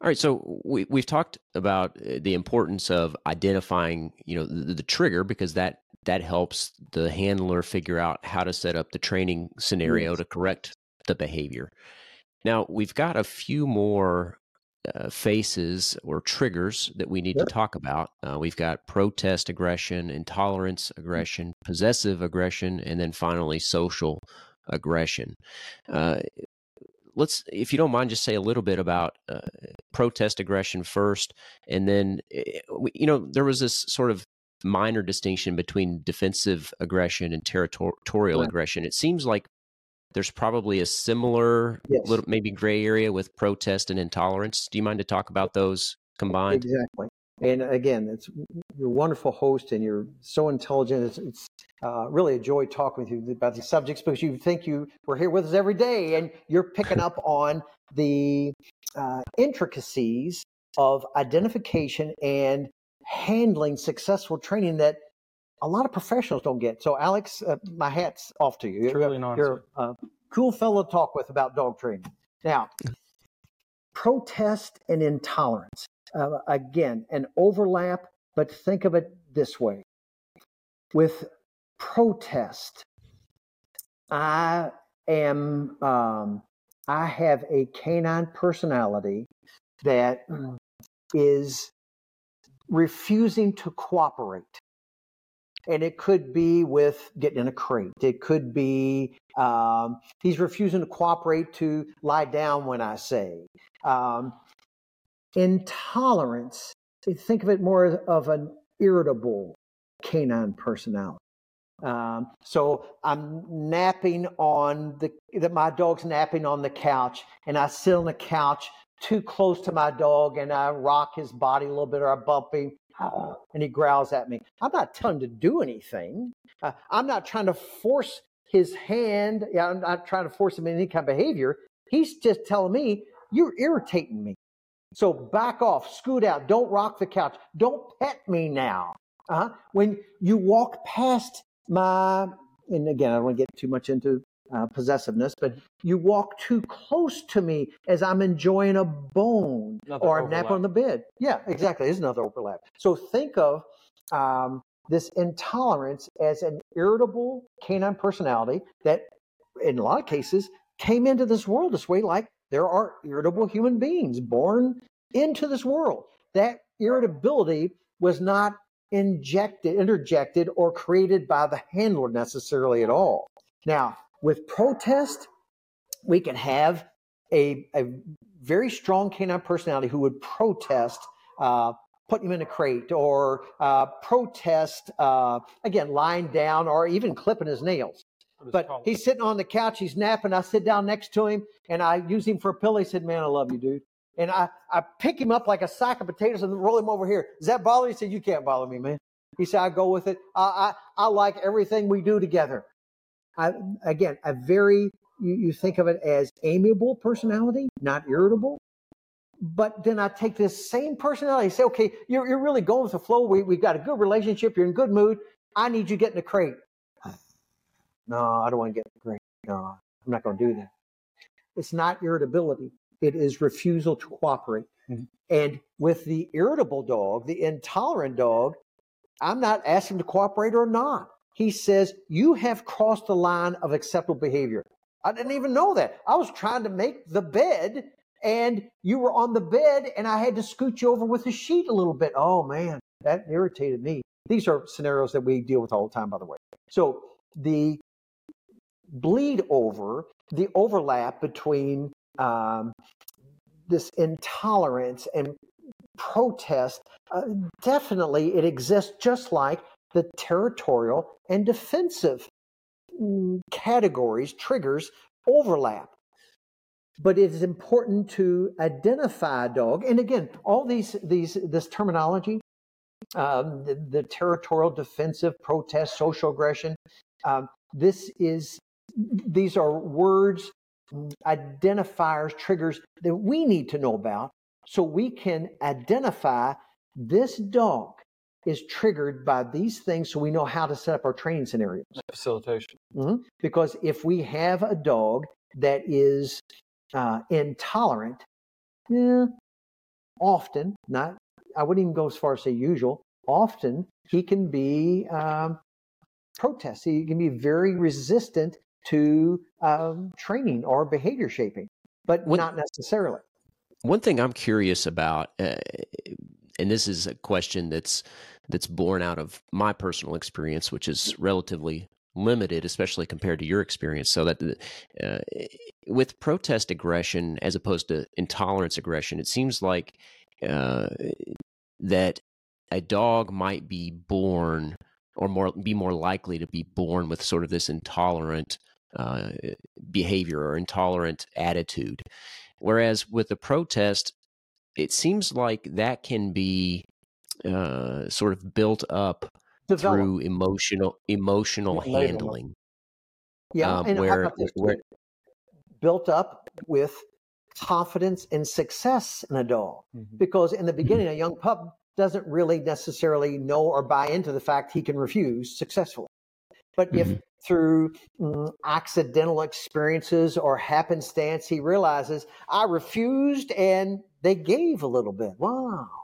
All right. So we we've talked about uh, the importance of identifying, you know, the, the trigger because that that helps the handler figure out how to set up the training scenario to correct the behavior. Now we've got a few more uh, faces or triggers that we need Yep. to talk about. Uh, we've got protest aggression, intolerance aggression, possessive aggression, and then finally social aggression. Uh, let's, if you don't mind, just say a little bit about uh, protest aggression first, and then eh, you know there was this sort of minor distinction between defensive aggression and territorial Right. aggression. It seems like there's probably a similar Yes. little maybe gray area with protest and intolerance. Do you mind to talk about those combined? Exactly. And again, it's you're a wonderful host, and you're so intelligent. It's, it's uh, really a joy talking with you about these subjects because you think you were here with us every day, and you're picking up on the uh, intricacies of identification and handling successful training that a lot of professionals don't get. So, Alex, uh, my hat's off to you. Truly you're, you're a cool fellow to talk with about dog training. Now, protest and intolerance. Uh, again, an overlap, but think of it this way with protest, I am, um, I have a canine personality that is refusing to cooperate. And it could be with getting in a crate. It could be um, he's refusing to cooperate to lie down when I say. Um, intolerance, think of it more of an irritable canine personality. Um, so I'm napping on the that my dog's napping on the couch, and I sit on the couch too close to my dog, and I rock his body a little bit, or I bump him, and he growls at me. I'm not telling him to do anything. Uh, I'm not trying to force his hand. Yeah, I'm not trying to force him in any kind of behavior. He's just telling me you're irritating me. So back off, scoot out. Don't rock the couch. Don't pet me now. Uh-huh. When you walk past my, and again, I don't want to get too much into uh, possessiveness, but you walk too close to me as I'm enjoying a bone Another or overlap. napping on the bed. Yeah, exactly. There's another overlap. So think of um, this intolerance as an irritable canine personality that, in a lot of cases, came into this world this way. Like there are irritable human beings born into this world. That irritability was not injected, interjected, or created by the handler necessarily at all. Now, with protest, we can have a, a very strong canine personality who would protest uh, putting him in a crate or uh, protest, uh, again, lying down or even clipping his nails. But he's sitting on the couch, he's napping. I sit down next to him and I use him for a pillow. He said, Man, I love you, dude. And I, I pick him up like a sack of potatoes and roll him over here. Does that bother you? He said, You can't bother me, man. He said, I go with it. I, I, I like everything we do together. I, again, a very, you, you think of it as amiable personality, not irritable. But then I take this same personality and say, okay, you're, you're really going with the flow. We, we've got a good relationship. You're in good mood. I need you to get in the crate. No, I don't want to get in the crate. No, I'm not going to do that. It's not irritability. It is refusal to cooperate. Mhm. And with the irritable dog, the intolerant dog, I'm not asking to cooperate or not. He says, You have crossed the line of acceptable behavior. I didn't even know that. I was trying to make the bed and you were on the bed and I had to scoot you over with the sheet a little bit. Oh man, that irritated me. These are scenarios that we deal with all the time, by the way. So the bleed over, the overlap between um, this intolerance and protest, uh, definitely it exists just like the territorial and defensive mm, categories, triggers overlap. But it is important to identify a dog. And again, all these, these this terminology, um, the, the territorial, defensive, protest, social aggression, um, this is these are words, identifiers, triggers that we need to know about so we can identify this dog is triggered by these things so we know how to set up our training scenarios. facilitation. Mhm. Because if we have a dog that is uh, intolerant, yeah, often, not, I wouldn't even go as far as say usual, often he can be um, protest. He can be very resistant to um, training or behavior shaping, but not necessarily. One thing I'm curious about, uh, and this is a question that's that's born out of my personal experience, which is relatively limited, especially compared to your experience. So that uh, with protest aggression as opposed to intolerance aggression, it seems like uh, that a dog might be born or more be more likely to be born with sort of this intolerant uh, behavior or intolerant attitude. Whereas with the protest, it seems like that can be uh, sort of built up Develop. through emotional emotional handling. Yeah, um, where- where- built up with confidence and success in a dog. Mhm. Because in the Mm-hmm. beginning, a young pup doesn't really necessarily know or buy into the fact he can refuse successfully. But Mm-hmm. if through mm, accidental experiences or happenstance he realizes, I refused and they gave a little bit. Wow.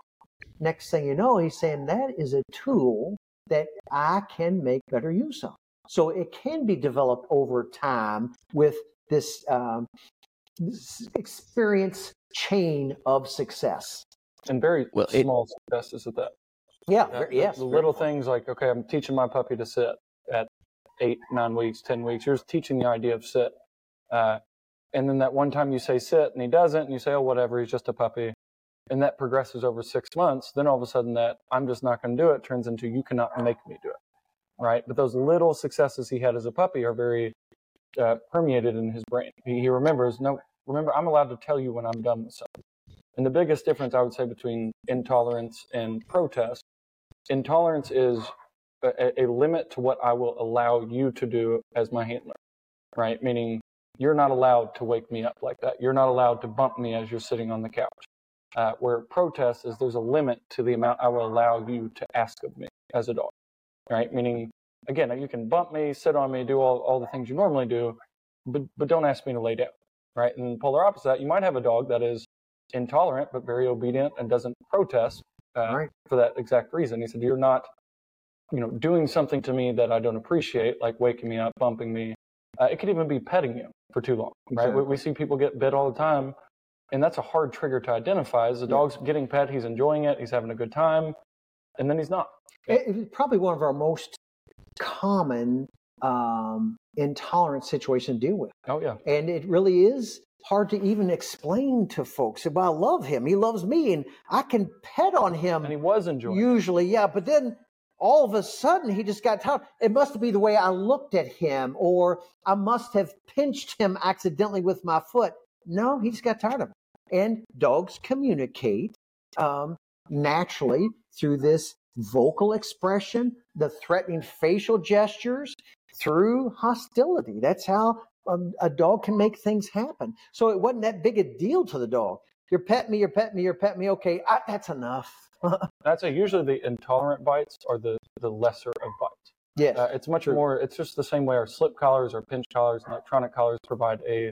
Next thing you know, he's saying that is a tool that I can make better use of. So it can be developed over time with this, um, this experience chain of success. And very Well, it- small successes at that. Yeah, Yeah, ver- the- yes. the very little much. things like okay, I'm teaching my puppy to sit at eight, nine weeks, ten weeks. You're just teaching the idea of sit, uh, and then that one time you say sit and he doesn't, and you say oh whatever, he's just a puppy, and that progresses over six months. Then all of a sudden that I'm just not going to do it turns into you cannot make me do it, right? But those little successes he had as a puppy are very uh, permeated in his brain. He, he remembers no. Remember, I'm allowed to tell you when I'm done with something. And the biggest difference I would say between intolerance and protest intolerance is a, a limit to what I will allow you to do as my handler, right? Meaning you're not allowed to wake me up like that. You're not allowed to bump me as you're sitting on the couch. Uh, where protest is there's a limit to the amount I will allow you to ask of me as a dog, right? Meaning, again, you can bump me, sit on me, do all, all the things you normally do, but, but don't ask me to lay down, right? And polar opposite, you might have a dog that is intolerant but very obedient and doesn't protest uh, Right. for that exact reason. He said, "You're not, you know, doing something to me that I don't appreciate, like waking me up, bumping me. Uh, it could even be petting you for too long, right? We, we see people get bit all the time, and that's a hard trigger to identify. As the dog's getting pet, he's enjoying it, he's having a good time, and then he's not. It- It's probably one of our most common um, intolerance situations to deal with. Oh yeah, And it really is hard to even explain to folks. Well, I love him. He loves me, and I can pet on him. and he was enjoying. it. Usually, yeah. But then all of a sudden, he just got tired. It must be the way I looked at him, or I must have pinched him accidentally with my foot. No, he just got tired of it. And dogs communicate um, naturally through this vocal expression, the threatening facial gestures, through hostility. That's how um, a dog can make things happen. So it wasn't that big a deal to the dog. You're petting me, you're petting me, you're petting me. Okay, I, that's enough. I'd say usually the intolerant bites are the the lesser of bites. yes. Uh, it's much more. It's just the same way our slip collars, our pinch collars, and electronic collars provide a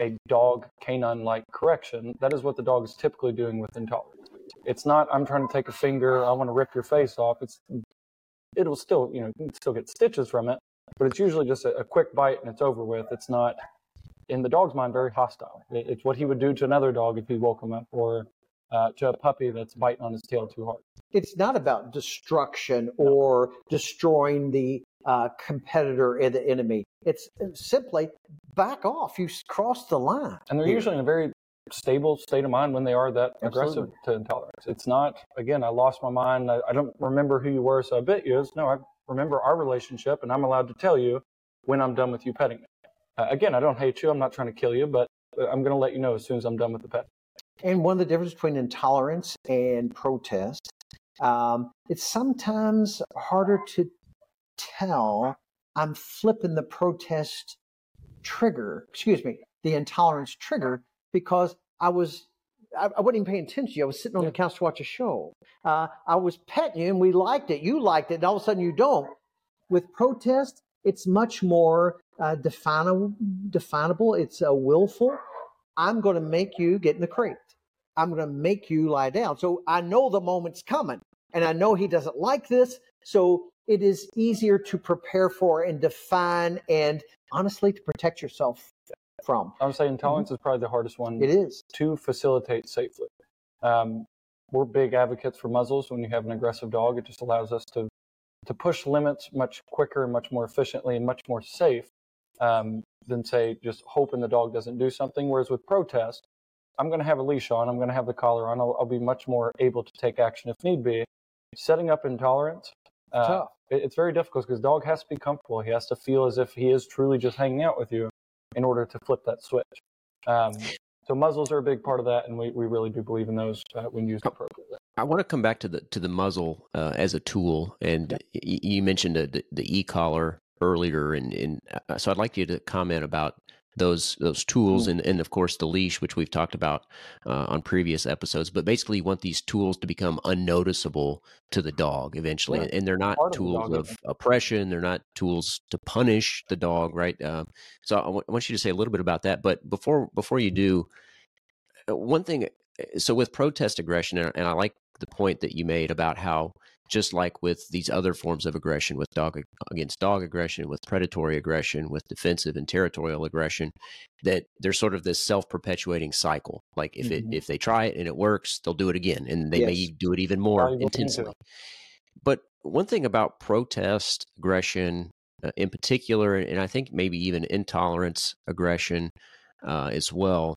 a dog canine-like correction. That is what the dog is typically doing with intolerance. It's not. I'm trying to take a finger. I want to rip your face off. It's. It'll still, you know, you still get stitches from it, but it's usually just a, a quick bite and it's over with. It's not, in the dog's mind, very hostile. It, it's what he would do to another dog if he woke him up, or uh, to a puppy that's biting on his tail too hard. it's not about destruction or destroying the uh, competitor or the enemy. It's simply back off. You cross the line. and they're usually in a very stable state of mind when they are that Absolutely. aggressive to intolerance. It's not again, I lost my mind. I, I don't remember who you were, so I bit you. It's, no, I remember our relationship, and I'm allowed to tell you when I'm done with you petting me. Uh, again, I don't hate you. I'm not trying to kill you, but uh, I'm going to let you know as soon as I'm done with the pet. And one of the differences between intolerance and protest, um, it's sometimes harder to tell. I'm flipping the protest trigger, excuse me, the intolerance trigger, because I was, I, I wasn't even paying attention. to you. I was sitting on the couch to watch a show. Uh, I was petting you and we liked it. You liked it, and all of a sudden you don't. With protest, it's much more uh, definable, definable. It's uh, willful. I'm going to make you get in the crate. I'm going to make you lie down. So I know the moment's coming and I know he doesn't like this. So it is easier to prepare for and define and honestly to protect yourself from. I would say intolerance is probably the hardest one It is. to facilitate safely. Um, we're big advocates for muzzles when you have an aggressive dog. It just allows us to to push limits much quicker, and much more efficiently, and much more safe um, than say just hoping the dog doesn't do something. Whereas with protest, I'm going to have a leash on, I'm going to have the collar on, I'll, I'll be much more able to take action if need be. Setting up intolerance, uh, Tough. it- it's very difficult because dog has to be comfortable. He has to feel as if he is truly just hanging out with you in order to flip that switch. Um, so muzzles are a big part of that, and we, we really do believe in those uh, when used appropriately. I want to come back to the to the muzzle uh, as a tool, and y- you mentioned the the e collar earlier, and, and uh, so I'd like you to comment about those those tools and, and of course the leash which we've talked about uh, on previous episodes. But basically you want these tools to become unnoticeable to the dog eventually and they're not Part tools of, of oppression they're not tools to punish the dog right? Um, so I, w- I want you to say a little bit about that but before before you do uh, one thing uh, so with protest aggression and i like the point that you made about how just like with these other forms of aggression with dog against dog aggression with predatory aggression with defensive and territorial aggression that there's sort of this self-perpetuating cycle like if mm-hmm. it if they try it and it works they'll do it again and they yes. may do it even more intensely but one thing about protest aggression uh, in particular and i think maybe even intolerance aggression uh, as well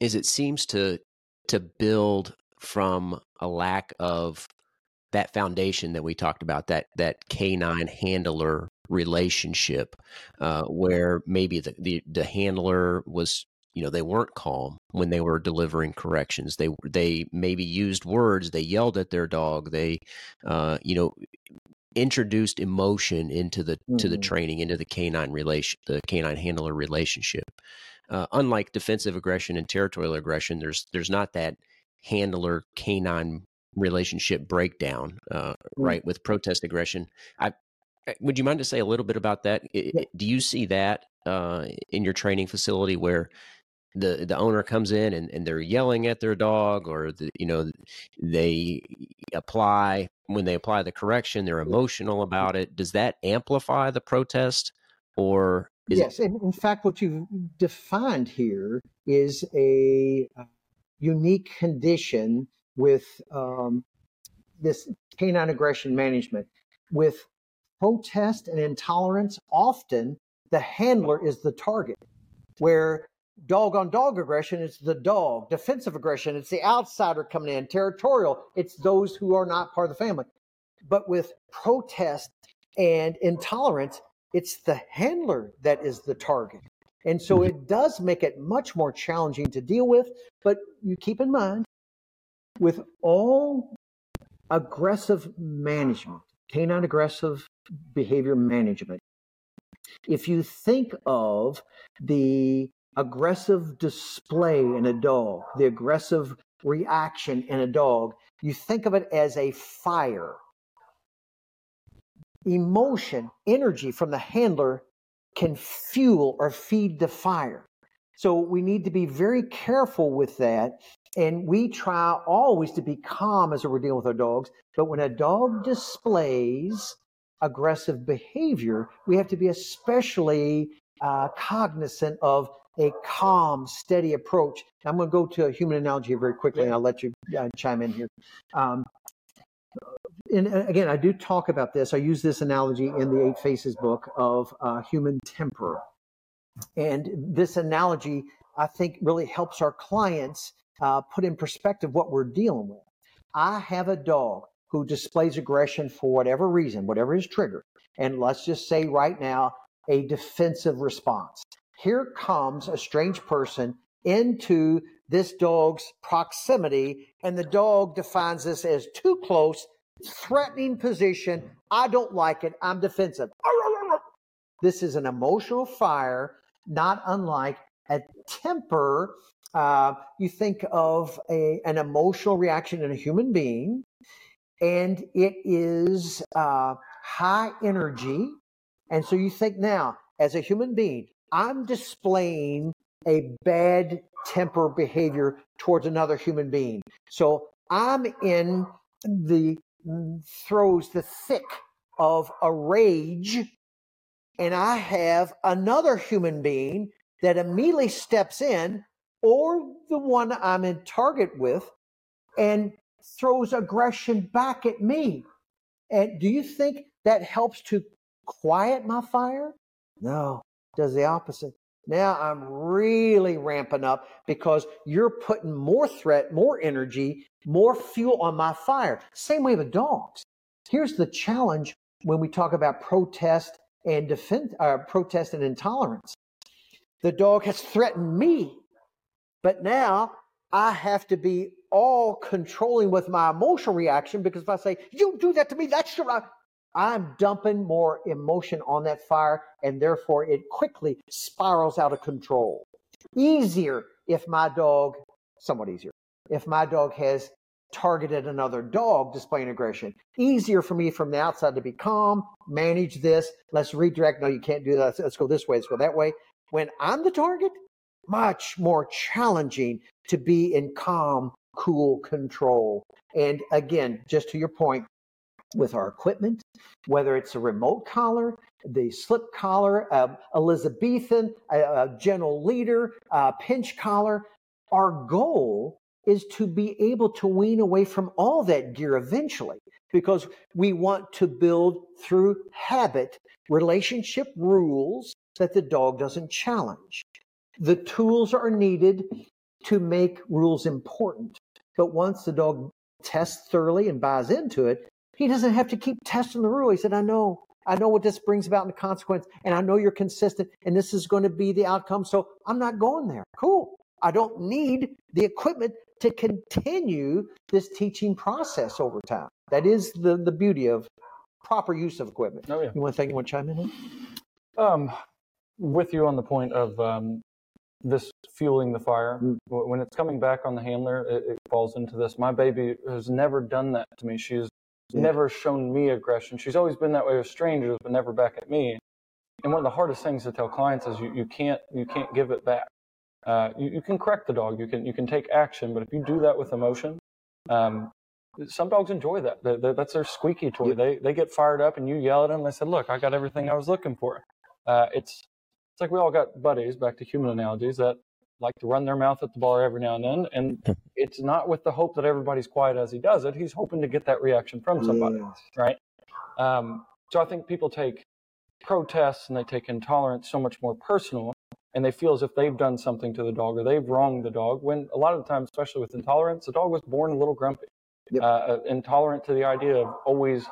is it seems to to build from a lack of that foundation that we talked about that that canine handler relationship uh, where maybe the, the the handler was you know they weren't calm when they were delivering corrections they they maybe used words they yelled at their dog they uh, you know introduced emotion into the mm-hmm. to the mm-hmm. training into the canine relation the canine handler relationship uh, unlike defensive aggression and territorial aggression there's there's not that handler canine relationship breakdown, uh, mm-hmm. right, with protest aggression. I eh, would you mind to say a little bit about that? Yeah. Do you see that uh, in your training facility where the the owner comes in and, and they're yelling at their dog, or the, you know they apply when they apply the correction, they're emotional about it. Does that amplify the protest, or yes? It- in fact, what you've defined here is a uh, unique condition with um, this canine aggression management. With protest and intolerance, often the handler is the target, where dog on dog aggression, is the dog. Defensive aggression, it's the outsider coming in. Territorial, it's those who are not part of the family. But with protest and intolerance, it's the handler that is the target. And so mm-hmm. it does make it much more challenging to deal with. But you keep in mind, with all aggressive management, canine aggressive behavior management, if you think of the aggressive display in a dog, the aggressive reaction in a dog, you think of it as a fire. Emotion, energy from the handler can fuel or feed the fire. So we need to be very careful with that. And we try always to be calm as we're dealing with our dogs. But when a dog displays aggressive behavior, we have to be especially uh, cognizant of a calm, steady approach. I'm going to go to a human analogy very quickly, and I'll let you uh, chime in here. Um, and again, I do talk about this. I use this analogy in the Eight Faces book of uh, human temper. And this analogy, I think, really helps our clients uh, put in perspective what we're dealing with. I have a dog who displays aggression for whatever reason, whatever his trigger. And let's just say right now, a defensive response. Here comes a strange person into this dog's proximity, and the dog defines this as too close, threatening position. I don't like it. I'm defensive. This is an emotional fire, not unlike a temper. Uh, you think of a, an emotional reaction in a human being, and it is uh, high energy. And so you think now, as a human being, I'm displaying a bad temper behavior towards another human being. So I'm in the throws, the thick of a rage, and I have another human being that immediately steps in, or the one I'm in target with, and throws aggression back at me. And do you think that helps to quiet my fire? No, does the opposite. Now I'm really ramping up because you're putting more threat, more energy, more fuel on my fire. Same way with dogs. Here's the challenge when we talk about protest and uh, protest and intolerance. The dog has threatened me, but now I have to be all controlling with my emotional reaction because if I say, you do that to me, that's your right. I'm dumping more emotion on that fire and therefore it quickly spirals out of control. Easier if my dog, somewhat easier, if my dog has targeted another dog displaying aggression. Easier for me from the outside to be calm, manage this. Let's redirect. No, you can't do that. Let's go this way. Let's go that way. When I'm the target, much more challenging to be in calm, cool control. And again, just to your point, with our equipment, whether it's a remote collar, the slip collar, uh, Elizabethan, a, a Gentle Leader, a pinch collar, our goal is to be able to wean away from all that gear eventually because we want to build through habit relationship rules that the dog doesn't challenge. The tools are needed to make rules important. But once the dog tests thoroughly and buys into it, he doesn't have to keep testing the rule. He said, I know, I know what this brings about in the consequence, and I know you're consistent, and this is going to be the outcome. So I'm not going there. Cool. I don't need the equipment to continue this teaching process over time. That is the, the beauty of proper use of equipment. Oh, yeah. You want to think you want to chime in? Um, with you on the point of um, this fueling the fire. Mm. When it's coming back on the handler, it, it, falls into this. My baby has never done that to me. She's yeah. never shown me aggression. She's always been that way with strangers, but never back at me. And one of the hardest things to tell clients is you, you can't you can't give it back. Uh, you, you, can correct the dog. You can you can take action, but if you do that with emotion, um, some dogs enjoy that. They, they, that's their squeaky toy. They they get fired up, and you yell at them. They said, "Look, I got everything I was looking for." Uh, it's it's like we all got buddies, back to human analogies, that like to run their mouth at the bar every now and then. And it's not with the hope that everybody's quiet as he does it. He's hoping to get that reaction from somebody, yes. right? Um, so I think people take protests and they take intolerance so much more personal and they feel as if they've done something to the dog or they've wronged the dog when a lot of the times especially with intolerance the dog was born a little grumpy yep. uh, intolerant to the idea of always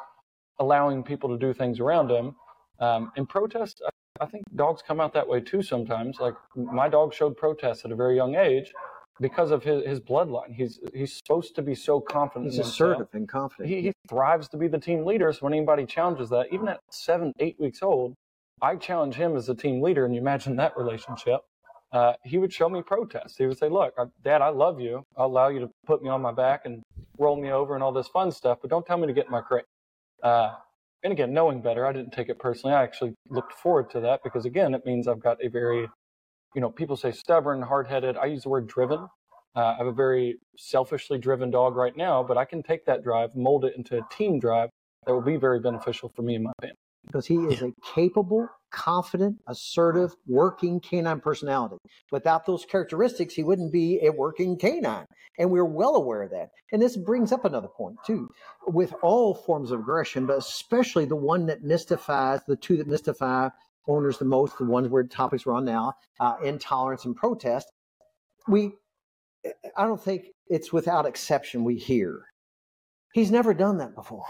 allowing people to do things around him um, in protest I think dogs come out that way too sometimes. Like my dog showed protest at a very young age because of his, his bloodline. He's he's supposed to be so confident. He's assertive and confident. He, he thrives to be the team leader. So when anybody challenges that, even at seven, eight weeks old, I challenge him as a team leader. And you imagine that relationship. Uh, he would show me protest. He would say, "Look, Dad, I love you. I'll allow you to put me on my back and roll me over and all this fun stuff, but don't tell me to get in my crate." Uh, and again, knowing better, I didn't take it personally. I actually looked forward to that because again, it means I've got a very, you know, people say stubborn, hard-headed. I use the word driven. Uh, I have a very selfishly driven dog right now, but I can take that drive, mold it into a team drive that will be very beneficial for me and my family because he is a capable, confident, assertive, working canine personality. Without those characteristics, he wouldn't be a working canine. And we're well aware of that. And this brings up another point, too. With all forms of aggression, but especially the one that mystifies, the two that mystify owners the most, the ones where topics we're on now, uh, intolerance and protest, we, I don't think it's without exception we hear. He's never done that before.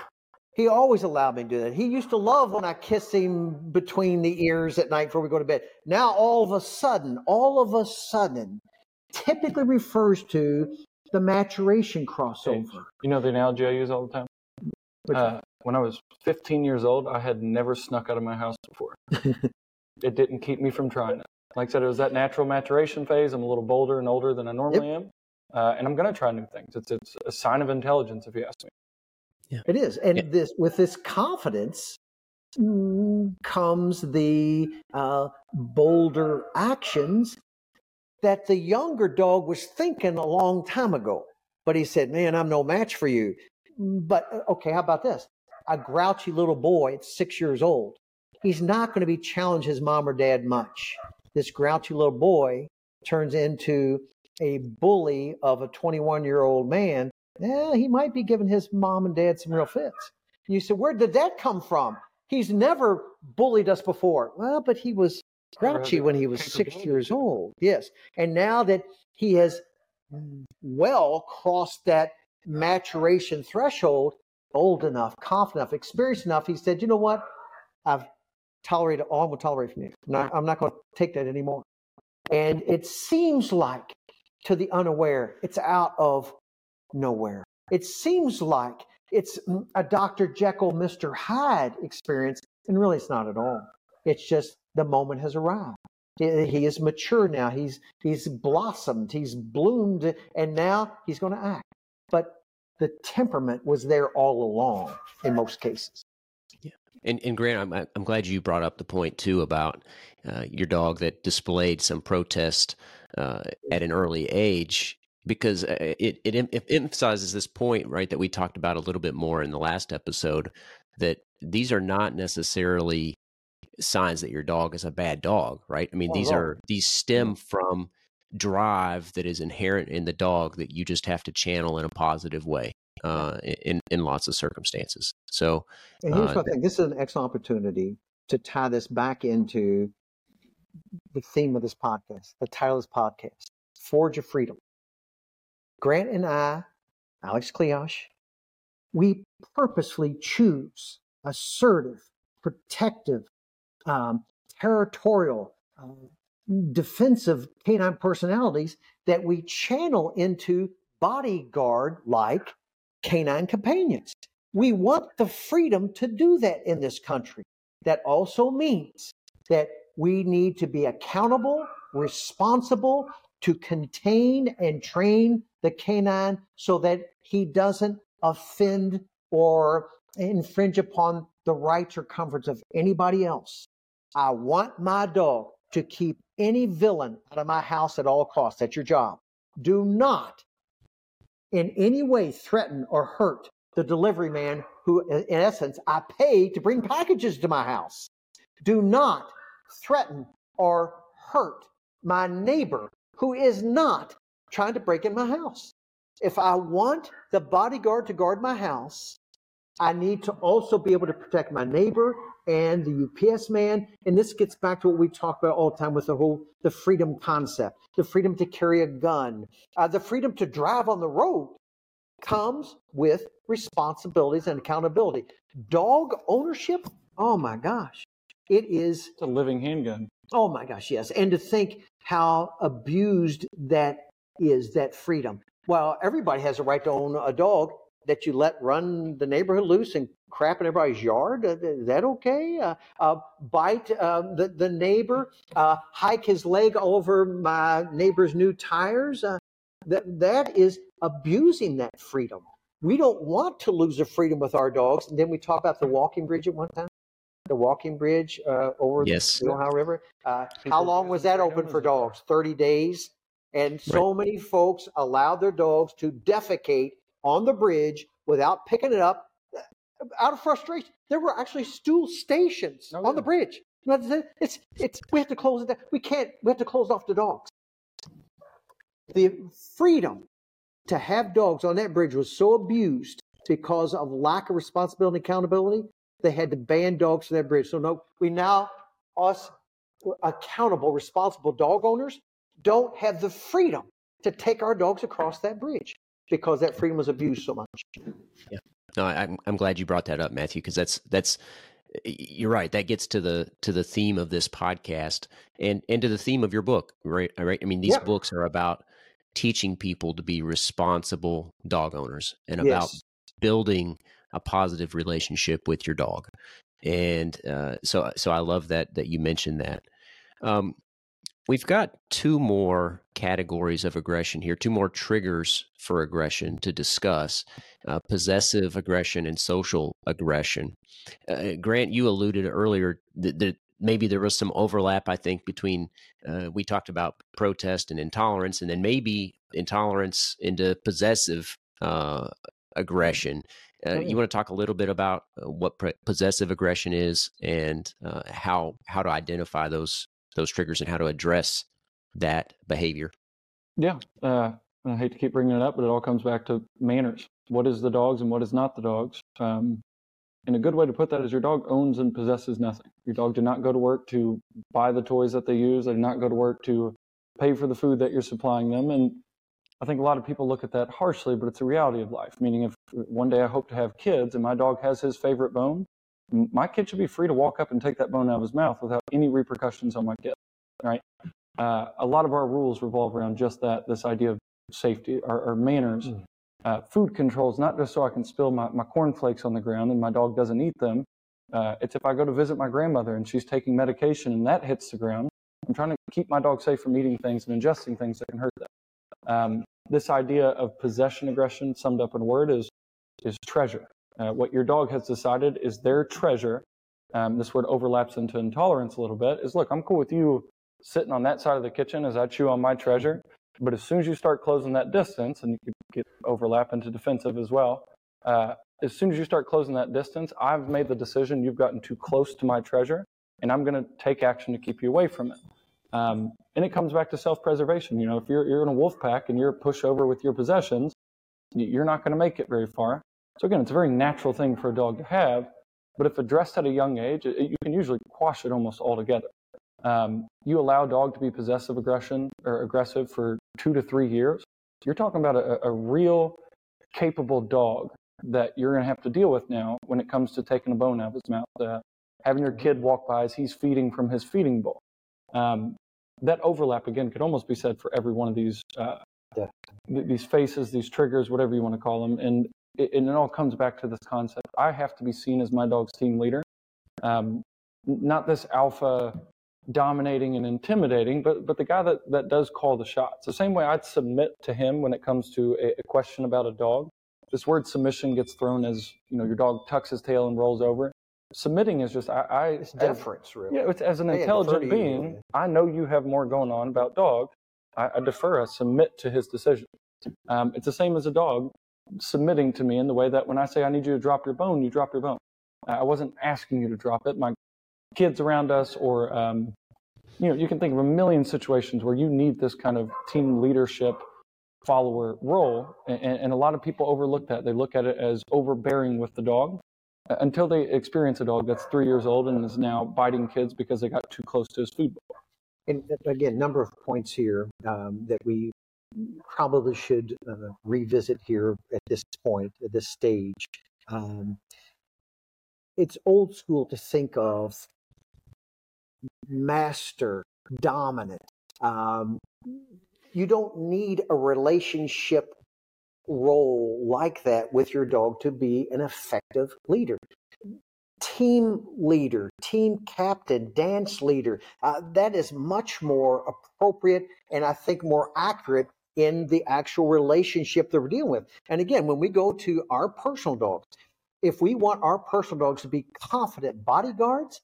He always allowed me to do that. He used to love when I kissed him between the ears at night before we go to bed. Now, all of a sudden, all of a sudden, typically refers to the maturation crossover. You know the analogy I use all the time? Uh, when I was 15 years old, I had never snuck out of my house before. it didn't keep me from trying it. Like I said, it was that natural maturation phase. I'm a little bolder and older than I normally yep. am. Uh, and I'm going to try new things. It's, it's a sign of intelligence, if you ask me. Yeah. It is. And yeah. this with this confidence comes the uh, bolder actions that the younger dog was thinking a long time ago. But he said, Man, I'm no match for you. But uh, okay, how about this? A grouchy little boy at six years old. He's not going to be challenge his mom or dad much. This grouchy little boy turns into a bully of a 21 year old man yeah, he might be giving his mom and dad some real fits. You said, where did that come from? He's never bullied us before. Well, but he was grouchy when he was six years old. Yes. And now that he has well crossed that maturation threshold, old enough, confident enough, experienced enough, he said, you know what? I've tolerated all I'm going to tolerate from you. I'm not, I'm not going to take that anymore. And it seems like to the unaware. It's out of nowhere. It seems like it's a Dr. Jekyll, Mr. Hyde experience, and really it's not at all. It's just the moment has arrived. He is mature now. He's he's blossomed. He's bloomed, and now he's going to act. But the temperament was there all along in most cases. Yeah, and and Grant, I'm I'm glad you brought up the point too about uh, your dog that displayed some protest uh, at an early age because uh, it, it it emphasizes this point right that we talked about a little bit more in the last episode that these are not necessarily signs that your dog is a bad dog, right? I mean, oh, these are these stem from drive that is inherent in the dog that you just have to channel in a positive way uh, in in lots of circumstances. So, and here's uh, what I think: this is an excellent opportunity to tie this back into the theme of this podcast, the title of this podcast, "Forge of Freedom." Grant and I, Alex Kleosh, we purposefully choose assertive, protective, um, territorial, um, defensive canine personalities that we channel into bodyguard like canine companions. We want the freedom to do that in this country. That also means that we need to be accountable, responsible to contain and train the canine so that he doesn't offend or infringe upon the rights or comforts of anybody else. I want my dog to keep any villain out of my house at all costs. That's your job. Do not in any way threaten or hurt the delivery man who, in essence, I pay to bring packages to my house. Do not threaten or hurt my neighbor who is not trying to break in my house. If I want the bodyguard to guard my house, I need to also be able to protect my neighbor and the UPS man. And this gets back to what we talk about all the time with the whole the freedom concept, the freedom to carry a gun, uh, the freedom to drive on the road comes with responsibilities and accountability. Dog ownership, oh my gosh, it is it's a living handgun. Oh my gosh, yes. And to think how abused that is, that freedom. Well, everybody has a right to own a dog that you let run the neighborhood loose and crap in everybody's yard? Uh, is that okay? Uh, uh, bite uh, the, the neighbor, uh, hike his leg over my neighbor's new tires? Uh, that, that is abusing that freedom. We don't want to lose the freedom with our dogs. And then we talk about the walking bridge at one time. The walking bridge uh, over yes. the Ohio River. Uh, how long was that open for dogs? 30 days. And so right. many folks allowed their dogs to defecate on the bridge without picking it up uh, out of frustration. There were actually stool stations oh, on the bridge. It's it's we have to close it down. We can't. We have to close off the dogs. The freedom to have dogs on that bridge was so abused because of lack of responsibility and accountability. They had to ban dogs from that bridge. So no, we now us accountable, responsible dog owners don't have the freedom to take our dogs across that bridge because that freedom was abused so much. Yeah. No, I'm I'm glad you brought that up, Matthew, because that's that's you're right. That gets to the to the theme of this podcast and and to the theme of your book, right? Uh, right. I mean, these yeah. books are about teaching people to be responsible dog owners and about yes. building a positive relationship with your dog. And uh, so so I love that that you mentioned that. Um, We've got two more categories of aggression here, two more triggers for aggression to discuss uh, possessive aggression and social aggression. Uh, Grant, you alluded earlier that, that, maybe there was some overlap, I think, between uh, we talked about protest and intolerance, and then maybe intolerance into possessive uh, aggression. Uh, oh, you want to talk a little bit about uh, what possessive aggression is and how how to identify those those triggers and how to address that behavior. Yeah. Uh, I hate to keep bringing it up, but it all comes back to manners. What is the dogs and what is not the dogs? Um, and a good way to put that is your dog owns and possesses nothing. Your dog did not go to work to buy the toys that they use. They did not go to work to pay for the food that you're supplying them. And I think a lot of people look at that harshly, but it's a reality of life. Meaning, if one day I hope to have kids and my dog has his favorite bone, my kid should be free to walk up and take that bone out of his mouth without any repercussions on my kid, right? uh, a lot of our rules revolve around just that this idea of safety or, or manners. Mm. Uh, food controls, not just so I can spill my, my cornflakes on the ground and my dog doesn't eat them. Uh, it's if I go to visit my grandmother and she's taking medication and that hits the ground. I'm trying to keep my dog safe from eating things and ingesting things that can hurt them. Um, this idea of possession aggression, summed up in word, is is treasure. Uh, what your dog has decided is their treasure. Um, this word overlaps into intolerance a little bit. Is look, I'm cool with you sitting on that side of the kitchen as I chew on my treasure. But as soon as you start closing that distance, and you get overlap into defensive as well, uh, as soon as you start closing that distance, I've made the decision you've gotten too close to my treasure, and I'm going to take action to keep you away from it. Um, and it comes back to self-preservation. You know, if you're you're in a wolf pack and you're a pushover with your possessions, you're not going to make it very far. So again, it's a very natural thing for a dog to have. But if addressed at a young age, it, you can usually quash it almost altogether. Um, you allow a dog to be possessive aggression or aggressive for two to three years, you're talking about a, a real capable dog that you're going to have to deal with now when it comes to taking a bone out of his mouth, uh, having your kid walk by as he's feeding from his feeding bowl. Um, that overlap again could almost be said for every one of these uh, th- these faces, these triggers, whatever you want to call them, and it, and it all comes back to this concept. I have to be seen as my dog's team leader, um, not this alpha dominating and intimidating, but but the guy that, that does call the shots. The same way I'd submit to him when it comes to a, a question about a dog. This word submission gets thrown as you know your dog tucks his tail and rolls over. Submitting is just I, I it's deference, really. Yeah, it's, as an intelligent being, you. I know you have more going on about dog. I, I defer, I submit to his decision. Um, it's the same as a dog submitting to me in the way that when I say I need you to drop your bone, you drop your bone. I wasn't asking you to drop it. My kids around us or um, you know you can think of a million situations where you need this kind of team leadership follower role and, and, a lot of people overlook that they look at it as overbearing with the dog until they experience a dog that's three years old and is now biting kids because they got too close to his food bowl and uh, again number of points here um, that we probably should uh, revisit here at this point at this stage um, it's old school to think of master, dominant. Um, you don't need a relationship role like that with your dog to be an effective leader. Team leader, team captain, dance leader, uh, that is much more appropriate and I think more accurate in the actual relationship that we're dealing with. And again, when we go to our personal dogs, if we want our personal dogs to be confident bodyguards,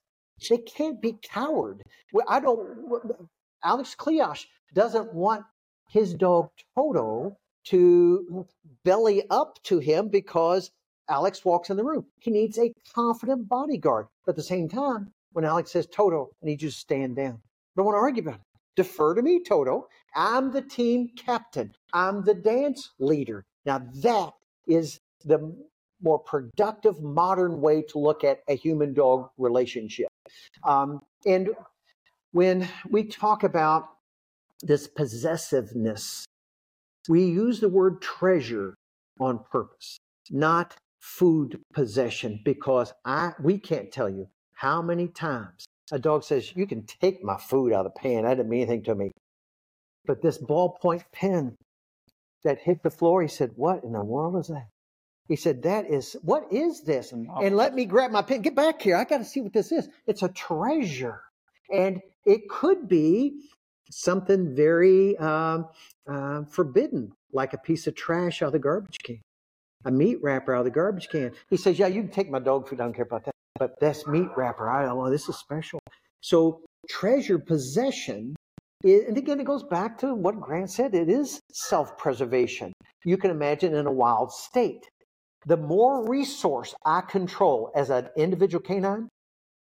they can't be coward. I don't. Alex Kleosh doesn't want his dog Toto to belly up to him because Alex walks in the room. He needs a confident bodyguard. But at the same time, when Alex says, Toto, I need you to stand down. I don't want to argue about it. Defer to me, Toto. I'm the team captain. I'm the dance leader. Now that is the more productive modern way to look at a human dog relationship. Um, and when we talk about this possessiveness, we use the word treasure on purpose, not food possession, because I we can't tell you how many times a dog says, You can take my food out of the pan. That didn't mean anything to me. But this ballpoint pen that hit the floor, he said, What in the world is that? He said, That is, what is this? And let me grab my pen. Get back here. I got to see what this is. It's a treasure. And it could be something very um, uh, forbidden, like a piece of trash out of the garbage can, a meat wrapper out of the garbage can. He says, Yeah, you can take my dog food. I don't care about that. But this meat wrapper, I don't know. This is special. So, treasure possession and again, it goes back to what Grant said. It is self preservation. You can imagine in a wild state the more resource I control as an individual canine,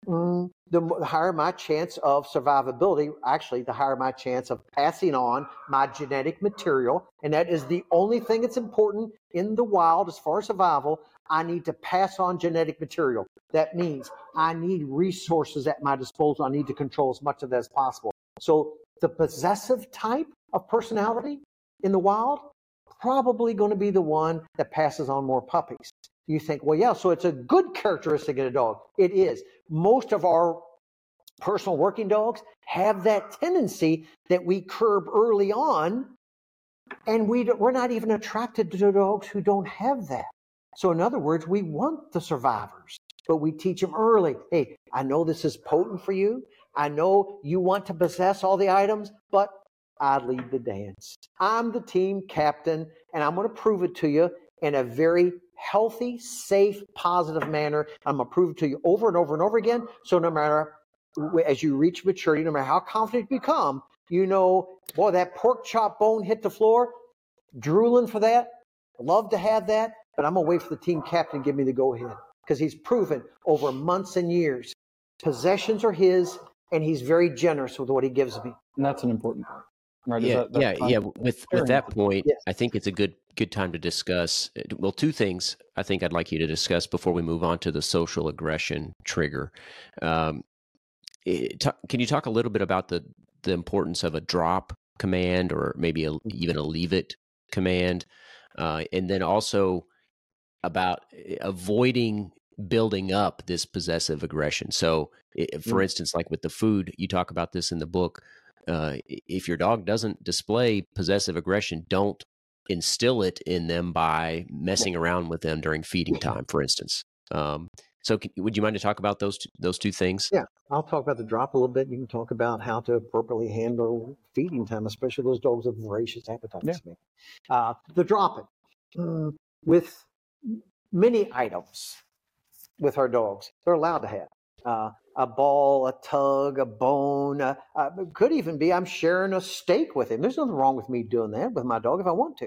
mm, the higher my chance of survivability. Actually, the higher my chance of passing on my genetic material. And that is the only thing that's important in the wild as far as survival. I need to pass on genetic material. That means I need resources at my disposal. I need to control as much of that as possible. So the possessive type of personality in the wild probably going to be the one that passes on more puppies. You think, well, yeah, so it's a good characteristic in a dog. It is. Most of our personal working dogs have that tendency that we curb early on. And we, we're not even attracted to dogs who don't have that. So, in other words, we want the survivors, but we teach them early hey, I know this is potent for you. I know you want to possess all the items, but I lead the dance. I'm the team captain, and I'm going to prove it to you in a very healthy, safe, positive manner. I'm going to prove it to you over and over and over again. So no matter as you reach maturity, no matter how confident you become, you know, boy, that pork chop bone hit the floor, drooling for that. Love to have that, but I'm going to wait for the team captain to give me the go ahead because he's proven over months and years possessions are his and he's very generous with what he gives me. And that's an important part. Right? Yeah, that, yeah, yeah. With with that point, yes. I think it's a good good time to discuss. Uh, well, two things I think I'd like you to discuss before we move on to the social aggression trigger. Um, it, t- can you talk a little bit about the the importance of a drop command or maybe a, even a leave it command, uh, and then also about eh, avoiding building up this possessive aggression. So, for mm. instance, like with the food, you talk about this in the book. Uh, if your dog doesn't display possessive aggression, don't instill it in them by messing around with them during feeding time, for instance. Um, so, can, would you mind to talk about those two, those two things? Yeah, I'll talk about the drop a little bit. You can talk about how to appropriately handle feeding time, especially those dogs with voracious appetites. Yeah. Uh, the drop it uh, with many items with our dogs. They're allowed to have uh, a ball, a tug, a bone. Uh, uh, could even be I'm sharing a steak with him. There's nothing wrong with me doing that with my dog if I want to.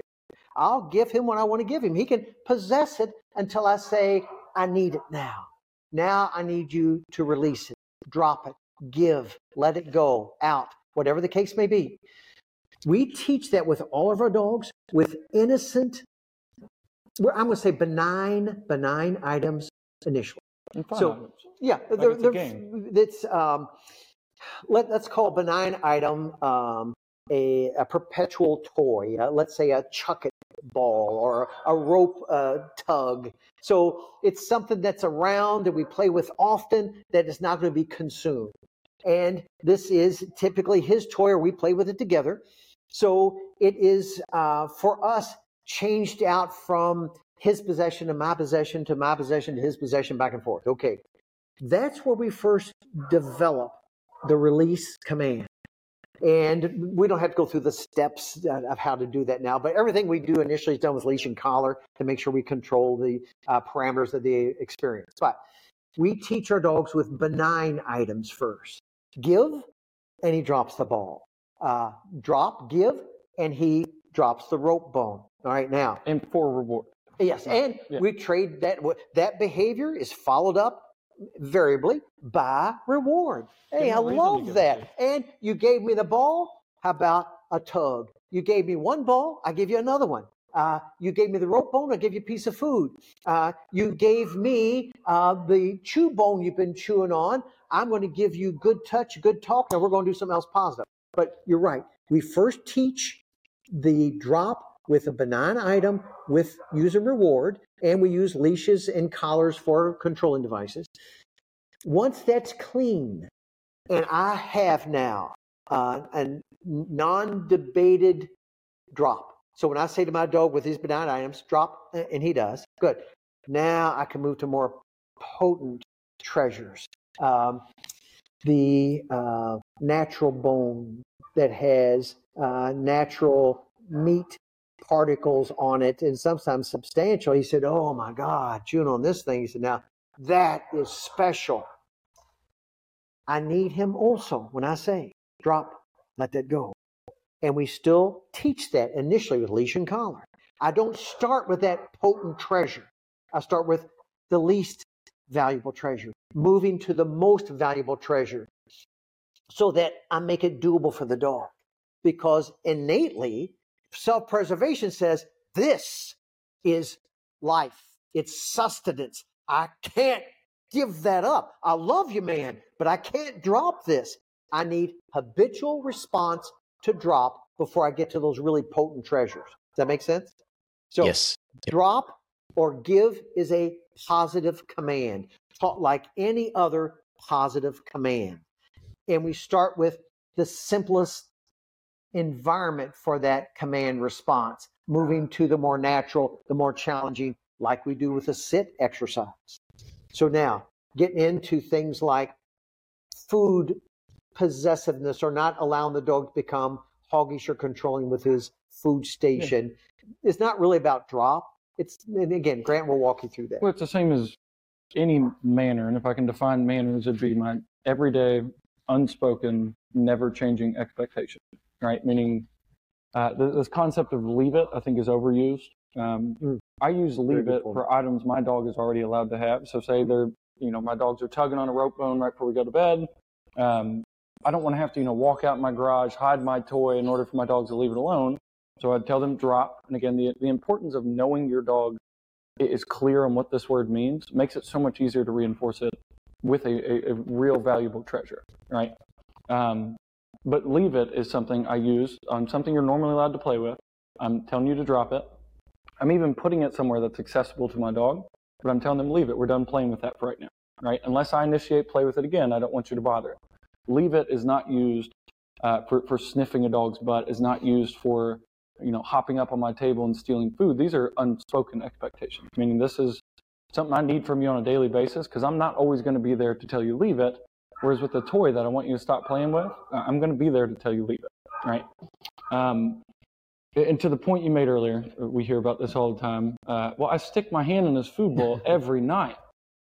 I'll give him what I want to give him. He can possess it until I say, I need it now. Now I need you to release it, drop it, give, let it go, out, whatever the case may be. We teach that with all of our dogs with innocent, I'm going to say benign, benign items initially. So, yeah, like they're, it's, they're, it's um, let, us call benign item um, a, a, perpetual toy. Uh, let's say a Chuckit ball or a rope uh, tug. So it's something that's around that we play with often that is not going to be consumed. And this is typically his toy, or we play with it together. So it is uh, for us changed out from his possession to my possession to my possession to his possession back and forth. Okay. That's where we first develop the release command. And we don't have to go through the steps of how to do that now, but everything we do initially is done with leash and collar to make sure we control the uh, parameters of the experience. But we teach our dogs with benign items first give, and he drops the ball. Uh, drop, give, and he drops the rope bone. All right, now. And for reward. Yes, and yeah. we trade that. That behavior is followed up variably by reward. Hey, I love that. And you gave me the ball. How about a tug? You gave me one ball. I give you another one. Uh, you gave me the rope bone. I give you a piece of food. Uh, you gave me uh, the chew bone you've been chewing on. I'm going to give you good touch, good talk. Now we're going to do something else positive. But you're right. We first teach the drop with a benign item with user reward, and we use leashes and collars for controlling devices. Once that's clean, and I have now uh, a non debated drop. So when I say to my dog with these benign items, drop, and he does, good. Now I can move to more potent treasures. Um, the uh, natural bone that has uh, natural meat particles on it and sometimes substantial. He said, Oh my God, chewing on this thing. He said, Now that is special. I need him also when I say drop, let that go. And we still teach that initially with leash and collar. I don't start with that potent treasure. I start with the least valuable treasure, moving to the most valuable treasure so that I make it doable for the dog. Because innately, self preservation says this is life, it's sustenance. I can't give that up. I love you, man, but I can't drop this. I need habitual response to drop before I get to those really potent treasures. Does that make sense? So, yes. drop or give is a positive command, taught like any other positive command. and we start with the simplest environment for that command response, moving to the more natural, the more challenging, like we do with a sit exercise. So now, getting into things like food possessiveness or not allowing the dog to become hoggish or controlling with his food station yeah. is not really about drop. It's and again, Grant will walk you through that. Well, it's the same as any manner, and if I can define manners, it'd be my everyday, unspoken, never changing expectation. Right, meaning uh, this concept of leave it, I think, is overused. Um, mm. I use leave it for items my dog is already allowed to have. So, say they're, you know, my dogs are tugging on a rope bone right before we go to bed. Um, I don't want to have to, you know, walk out in my garage, hide my toy in order for my dogs to leave it alone. So I'd tell them drop. And again, the, the importance of knowing your dog is clear on what this word means makes it so much easier to reinforce it with a, a, a real valuable treasure, right? Um, but leave it is something I use on something you're normally allowed to play with. I'm telling you to drop it. I'm even putting it somewhere that's accessible to my dog, but I'm telling them leave it. We're done playing with that for right now, right? Unless I initiate play with it again, I don't want you to bother it. Leave it is not used uh, for, for sniffing a dog's butt, is not used for you know hopping up on my table and stealing food. These are unspoken expectations, meaning this is something I need from you on a daily basis because I'm not always going to be there to tell you leave it. Whereas with the toy that I want you to stop playing with, uh, I'm going to be there to tell you leave it, right? Um, and to the point you made earlier, we hear about this all the time. Uh, well, I stick my hand in his food bowl every night.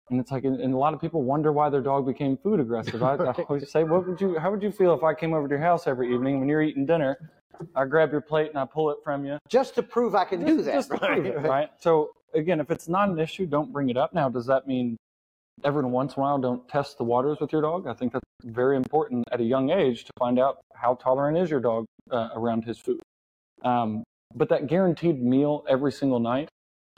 And it's like, and a lot of people wonder why their dog became food aggressive. I, I, always say, what would you, how would you feel if I came over to your house every evening when you're eating dinner? I grab your plate and I pull it from you. Just to prove I can just, do that. Just right? it, right? So again, if it's not an issue, don't bring it up. Now, does that mean every once in a while don't test the waters with your dog? I think that's very important at a young age to find out how tolerant is your dog uh, around his food. Um, but that guaranteed meal every single night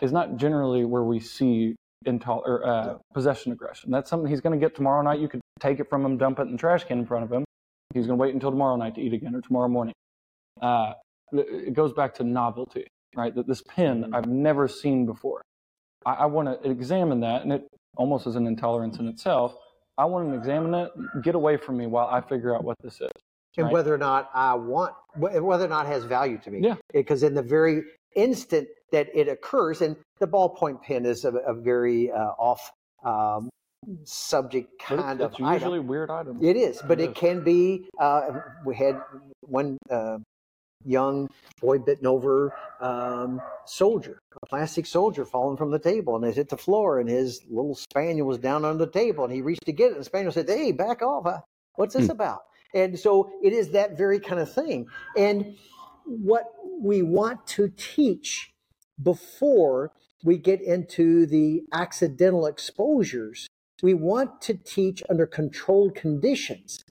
is not generally where we see intol- or, uh, possession aggression. That's something he's going to get tomorrow night. You could take it from him, dump it in the trash can in front of him. He's going to wait until tomorrow night to eat again or tomorrow morning. Uh, it goes back to novelty, right? That this pin mm-hmm. I've never seen before. I, I want to examine that, and it almost as an intolerance in itself. I want to examine it. Get away from me while I figure out what this is. And right? whether or not I want, whether or not it has value to me. Yeah. Because in the very instant that it occurs, and the ballpoint pen is a, a very uh, off um, subject kind it's, of it's usually item. weird item. It is, but it, it is. can be. Uh, we had one uh, young boy bitten over um, soldier, a plastic soldier falling from the table, and it hit the floor, and his little spaniel was down on the table, and he reached to get it, and the spaniel said, "Hey, back off! What's this hmm. about?" And so it is that very kind of thing. And what we want to teach before we get into the accidental exposures, we want to teach under controlled conditions.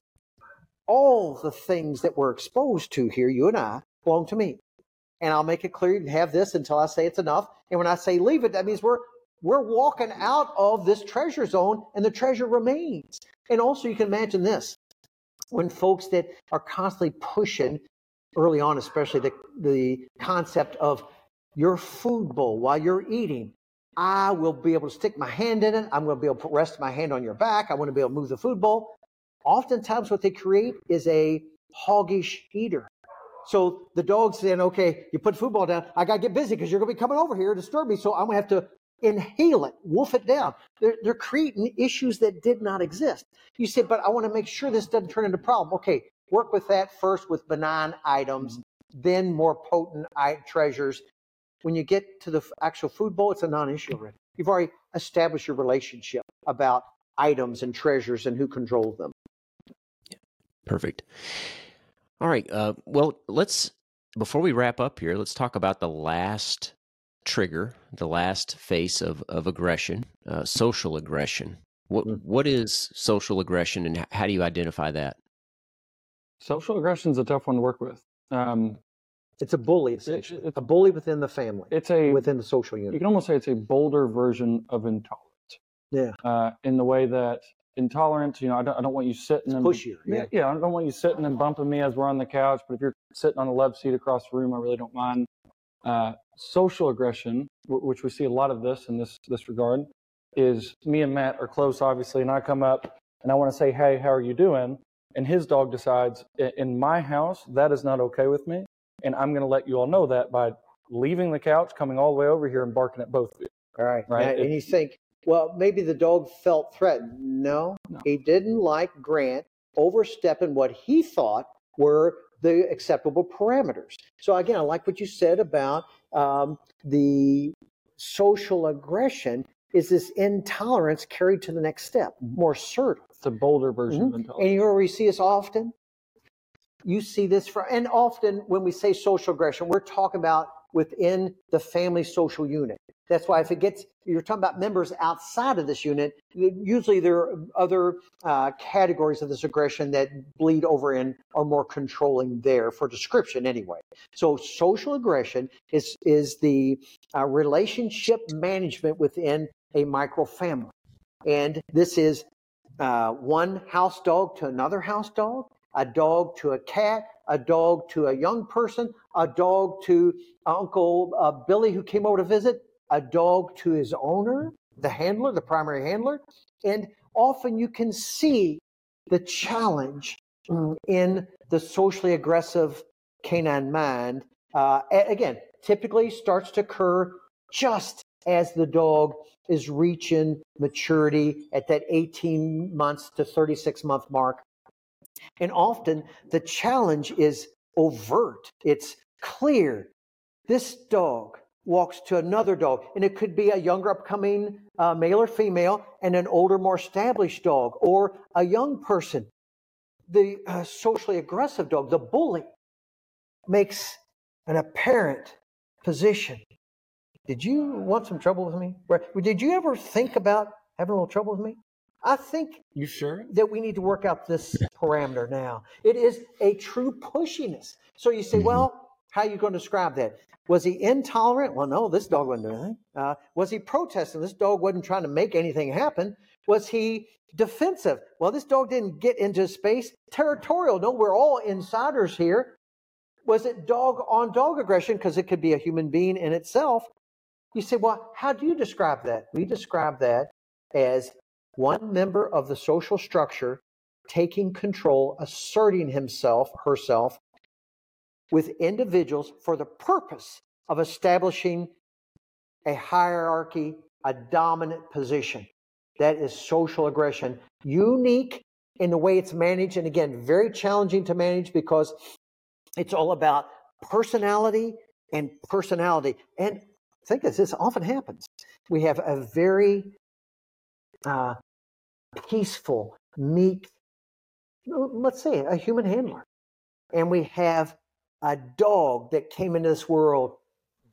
All the things that we're exposed to here, you and I, belong to me. And I'll make it clear you have this until I say it's enough. And when I say leave it, that means we're we're walking out of this treasure zone and the treasure remains. And also you can imagine this when folks that are constantly pushing early on, especially the, the concept of your food bowl while you're eating. I will be able to stick my hand in it. I'm going to be able to rest my hand on your back. I want to be able to move the food bowl. Oftentimes, what they create is a hoggish eater. So the dog's saying, okay, you put food ball down. I got to get busy because you're going to be coming over here to disturb me. So I'm going to have to inhale it, wolf it down. They're, they're creating issues that did not exist. You say, but I want to make sure this doesn't turn into a problem. Okay, work with that first with benign items, mm-hmm. then more potent treasures. When you get to the actual food bowl, it's a non-issue already. You've already established your relationship about items and treasures and who controls them. Yeah, perfect. All right. Uh, well, let's before we wrap up here, let's talk about the last trigger, the last face of, of aggression, uh, social aggression. What mm. what is social aggression, and how do you identify that? Social aggression is a tough one to work with. Um, it's a bully, essentially. It's a bully within the family. It's a within the social unit. You can almost say it's a bolder version of intolerance. Yeah. Uh, in the way that intolerance, you know, I don't, I don't want you sitting and pushier. Yeah. yeah, I don't want you sitting and bumping me as we're on the couch. But if you're sitting on the love seat across the room, I really don't mind. Uh, social aggression, w- which we see a lot of this in this this regard, is me and Matt are close, obviously, and I come up and I want to say, "Hey, how are you doing?" and his dog decides, in my house, that is not okay with me, and I'm going to let you all know that by leaving the couch, coming all the way over here, and barking at both of you. All right. Right. Now, and you think, well, maybe the dog felt threatened. No, No. he didn't like Grant overstepping what he thought were the acceptable parameters. So again, I like what you said about um, the social aggression is this intolerance carried to the next step, Mhm. more assertive. It's a bolder version Mhm. of intelligence. And you know we see this often? You see this for, and often when we say social aggression, we're talking about within the family social unit. That's why if it gets, you're talking about members outside of this unit, usually there are other uh, categories of this aggression that bleed over in are more controlling there for description anyway. So social aggression is, is the uh, relationship management within a micro family. And this is uh, one house dog to another house dog, a dog to a cat, a dog to a young person, a dog to Uncle uh, Billy who came over to visit, a dog to his owner, the handler, the primary handler. And often you can see the challenge mm, in the socially aggressive canine mind. Uh, again, typically starts to occur just as the dog is reaching maturity at that 18 months to 36 month mark. And often the challenge is overt, it's clear. This dog walks to another dog, and it could be a younger upcoming uh, male or female and an older, more established dog, or a young person. The uh, socially aggressive dog, the bully, makes an apparent position. Did you want some trouble with me? Did you ever think about having a little trouble with me? I think You sure? that we need to work out this parameter now. It is a true pushiness. So you say, Mhm. well, how are you going to describe that? Was he intolerant? Well, no, this dog wasn't doing anything. Uh, was he protesting? This dog wasn't trying to make anything happen. Was he defensive? Well, this dog didn't get into space. Territorial? No, we're all insiders here. Was it dog on dog aggression? Because it could be a human being in itself. You say, well, how do you describe that? We describe that as one member of the social structure taking control, asserting himself, herself, with individuals for the purpose of establishing a hierarchy, a dominant position. That is social aggression, unique in the way it's managed, and again, very challenging to manage because it's all about personality and personality. And think this, this often happens. We have a very uh, peaceful, meek, let's say a human handler. And we have a dog that came into this world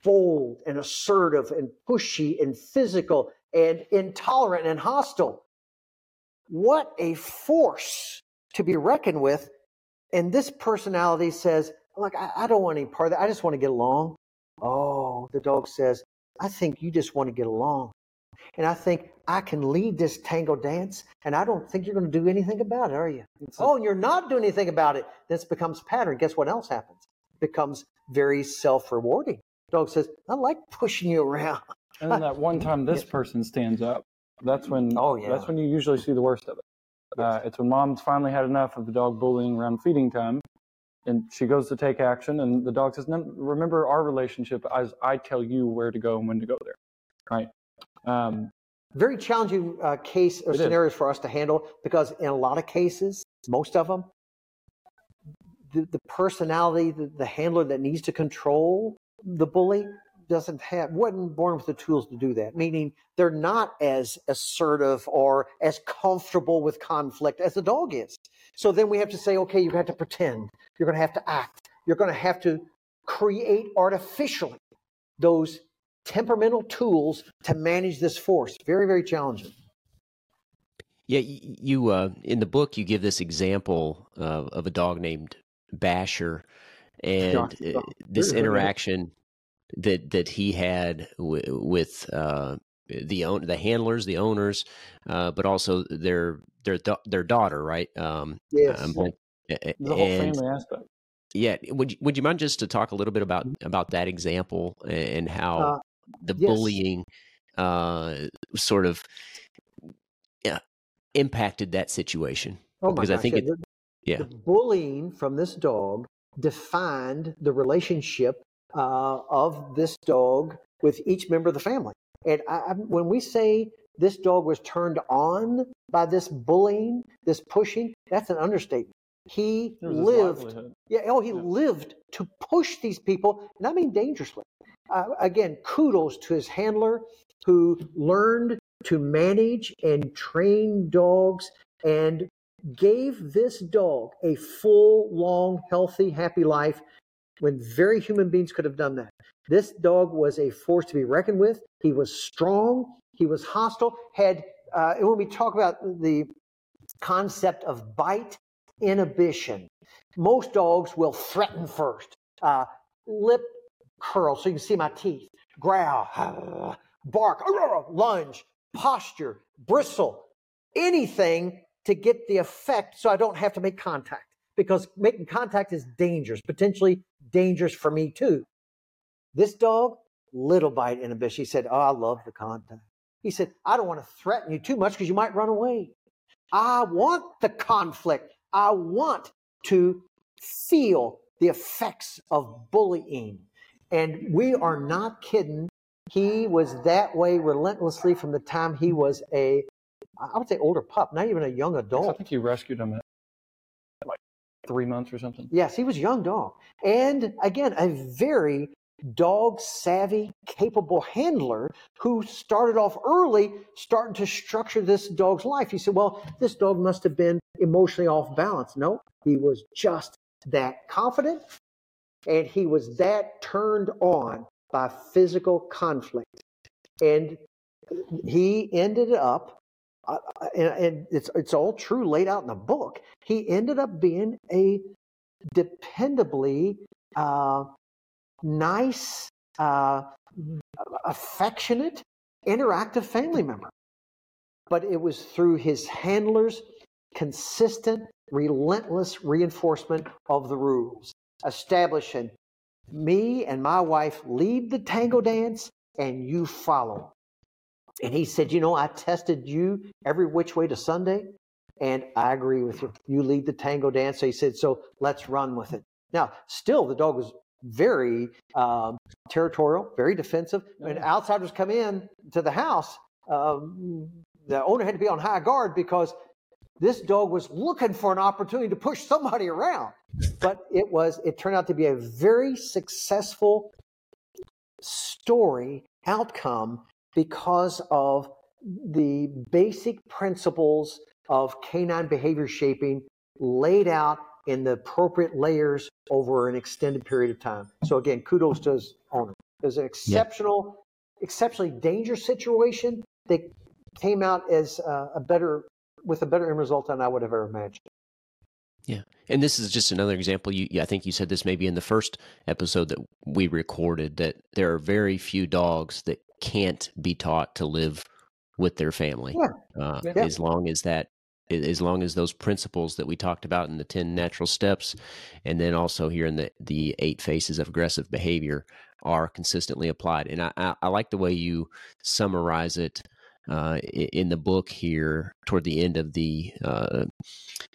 bold and assertive and pushy and physical and intolerant and hostile. What a force to be reckoned with. And this personality says, Look, I, I don't want any part of that. I just want to get along. Oh, the dog says, I think you just want to get along. And I think I can lead this tango dance, and I don't think you're going to do anything about it, are you? It's Oh, and you're not doing anything about it. This becomes pattern. Guess what else happens? It becomes very self-rewarding. Dog says, "I like pushing you around." And then that one time this person stands up, that's when Oh, yeah. that's when you usually see the worst of it. Uh, it's when mom's finally had enough of the dog bullying around feeding time, and she goes to take action, and the dog says, no, "Remember our relationship as I tell you where to go and when to go there." Right? Um, Very challenging uh, case or It is. scenarios for us to handle because in a lot of cases, most of them, the, the personality, the, the handler that needs to control the bully doesn't have wasn't born with the tools to do that. Meaning they're not as assertive or as comfortable with conflict as the dog is. So then we have to say, okay, you have to pretend. You're going to have to act. You're going to have to create artificially those temperamental tools to manage this force. Very, very challenging. Yeah, you uh, in the book you give this example of, of a dog named Basher, and Yeah. uh, this Very, very good. interaction that that he had w- with uh, the own the handlers, the owners, uh, but also their their their daughter, right? Um, Yes. um, the whole and family aspect. yeah, would you, would you mind just to talk a little bit about about that example and how Uh, the yes. bullying uh, sort of yeah, impacted that situation? Oh my because I think yeah, it- th- Yeah. The bullying from this dog defined the relationship uh, of this dog with each member of the family. And I, I, when we say this dog was turned on by this bullying, this pushing, that's an understatement. He lived, yeah, oh, he yeah. lived to push these people, and I mean dangerously. Uh, again, kudos to his handler who learned to manage and train dogs and gave this dog a full, long, healthy, happy life when very human beings could have done that. This dog was a force to be reckoned with. He was strong. He was hostile. Had uh, when we talk about the concept of bite inhibition, most dogs will threaten first. Uh, lip curl so you can see my teeth, growl, bark, lunge, posture, bristle, anything to get the effect so I don't have to make contact because making contact is dangerous, potentially dangerous for me too. This dog, little bite inhibition. He said, Oh, I love the contact. He said, I don't want to threaten you too much because you might run away. I want the conflict. I want to feel the effects of bullying. And we are not kidding. He was that way relentlessly from the time he was a, I would say, older pup, not even a young adult. I think you rescued him at like three months or something. Yes, he was a young dog. And again, a very dog savvy, capable handler who started off early, starting to structure this dog's life. He said, Well, this dog must have been emotionally off balance. No, he was just that confident and he was that turned on by physical conflict. And he ended up, uh, and, and it's, it's all true laid out in the book, he ended up being a dependably uh, nice, uh, affectionate, interactive family member. But it was through his handler's consistent, relentless reinforcement of the rules, establishing me and my wife lead the tango dance and you follow. And he said, You know, I tested you every which way to Sunday, and I agree with you. You lead the tango dance. So he said, So let's run with it. Now, still, the dog was very um, territorial, very defensive. When outsiders come in to the house, um, the owner had to be on high guard because this dog was looking for an opportunity to push somebody around. But it was, it turned out to be a very successful story outcome because of the basic principles of canine behavior shaping laid out in the appropriate layers over an extended period of time. So again, kudos to his owner. It was an exceptional, yeah. exceptionally dangerous situation that came out as uh, a better, with a better end result than I would have ever imagined. Yeah, and this is just another example. You, I think you said this maybe in the first episode that we recorded that there are very few dogs that can't be taught to live with their family. Yeah. Uh, yeah. As long as that as long as those principles that we talked about in the 10 natural steps and then also here in the, the eight faces of aggressive behavior are consistently applied and i, I, I like the way you summarize it uh, in the book here toward the end of the uh,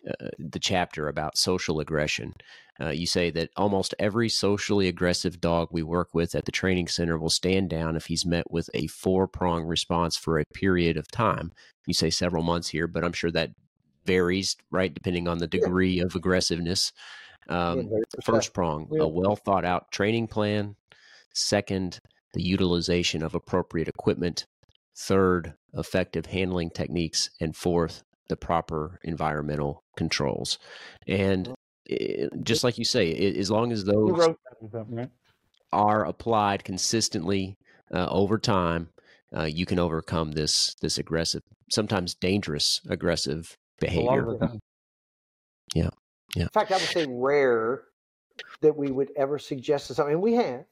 uh, the chapter about social aggression uh, you say that almost every socially aggressive dog we work with at the training center will stand down if he's met with a four prong response for a period of time. You say several months here, but I'm sure that varies, right, depending on the degree yeah. of aggressiveness. Um, yeah, first prong, yeah. a well thought out training plan. Second, the utilization of appropriate equipment. Third, effective handling techniques. And fourth, the proper environmental controls. And it, just like you say, it, as long as those are applied consistently uh, over time, uh, you can overcome this this aggressive, sometimes dangerous aggressive behavior. Yeah. Yeah. In fact, I would say rare that we would ever suggest to somebody, and we have.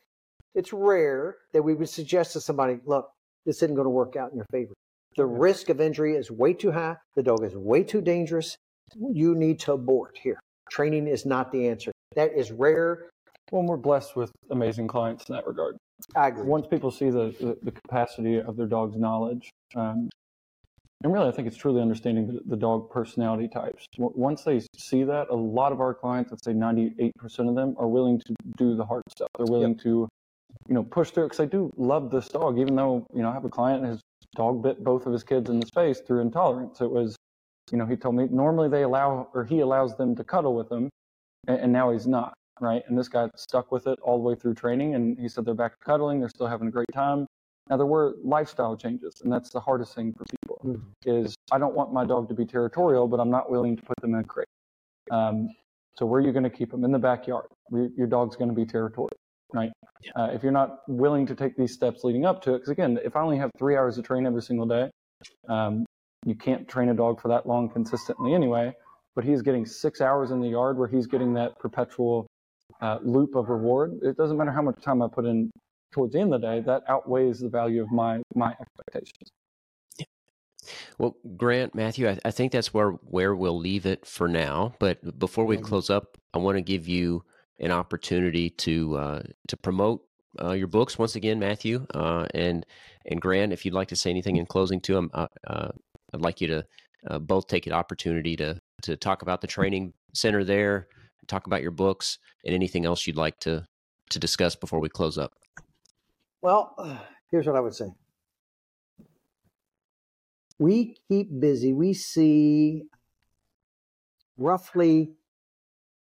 It's rare that we would suggest to somebody, look, this isn't going to work out in your favor. The risk of injury is way too high. The dog is way too dangerous. You need to abort here. Training is not the answer. That is rare. Well, we're blessed with amazing clients in that regard. I agree. Once people see the, the, the capacity of their dog's knowledge, um, and really, I think it's truly understanding the, the, dog personality types. Once they see that, a lot of our clients, let's say 98% of them, are willing to do the hard stuff. They're willing yep. to, you know, push through. Because I do love this dog, even though you know I have a client his dog bit both of his kids in the face through intolerance. It was, you know, he told me normally they allow or he allows them to cuddle with him, and, and now he's not right. And this guy stuck with it all the way through training, and he said they're back to cuddling. They're still having a great time now there were lifestyle changes, and that's the hardest thing for people. Mm-hmm. Is I don't want my dog to be territorial, but I'm not willing to put them in a crate. Um, so where are you going to keep them in the backyard? Your dog's going to be territorial, right? Yeah. Uh, if you're not willing to take these steps leading up to it, because again, if I only have three hours to train every single day, um, you can't train a dog for that long consistently anyway. But he's getting six hours in the yard where he's getting that perpetual uh, loop of reward. It doesn't matter how much time I put in towards the end of the day, that outweighs the value of my my expectations. Yeah. Well, Grant, Matthew, I, I, think that's where where we'll leave it for now. But before we close up, I want to give you an opportunity to uh, to promote uh, your books once again, Matthew uh, and and Grant. If you'd like to say anything in closing to them, uh, uh, I'd like you to both take an opportunity to to talk about the training center there, talk about your books, and anything else you'd like to to discuss before we close up. Well, here's what I would say. We keep busy. We see roughly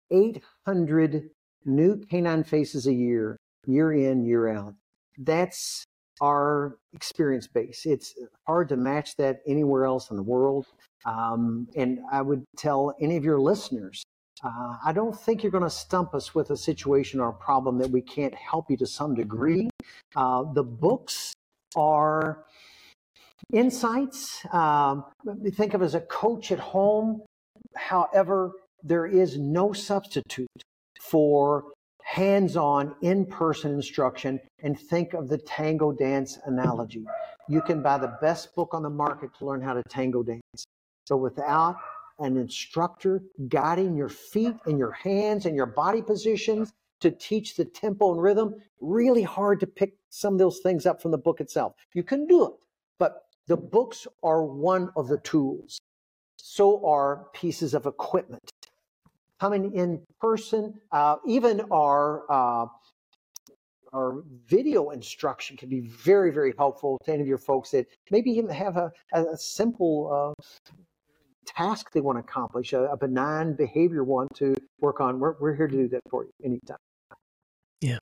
800 new canine faces a year, year in, year out. That's our experience base. It's hard to match that anywhere else in the world. Um, and I would tell any of your listeners uh, I don't think you're going to stump us with a situation or a problem that we can't help you to some degree. Uh, the books are insights. Um, think of as a coach at home. However, there is no substitute for hands-on in-person instruction and think of the tango dance analogy. You can buy the best book on the market to learn how to tango dance. So without an instructor guiding your feet and your hands and your body positions to teach the tempo and rhythm. Really hard to pick some of those things up from the book itself. You can do it, but the books are one of the tools. So are pieces of equipment. Coming in person, uh, even our uh, our video instruction can be very, very helpful to any of your folks that maybe even have a, a simple uh, task they want to accomplish, a, a benign behavior one to work on. We're, we're here to do that for you anytime. Yeah.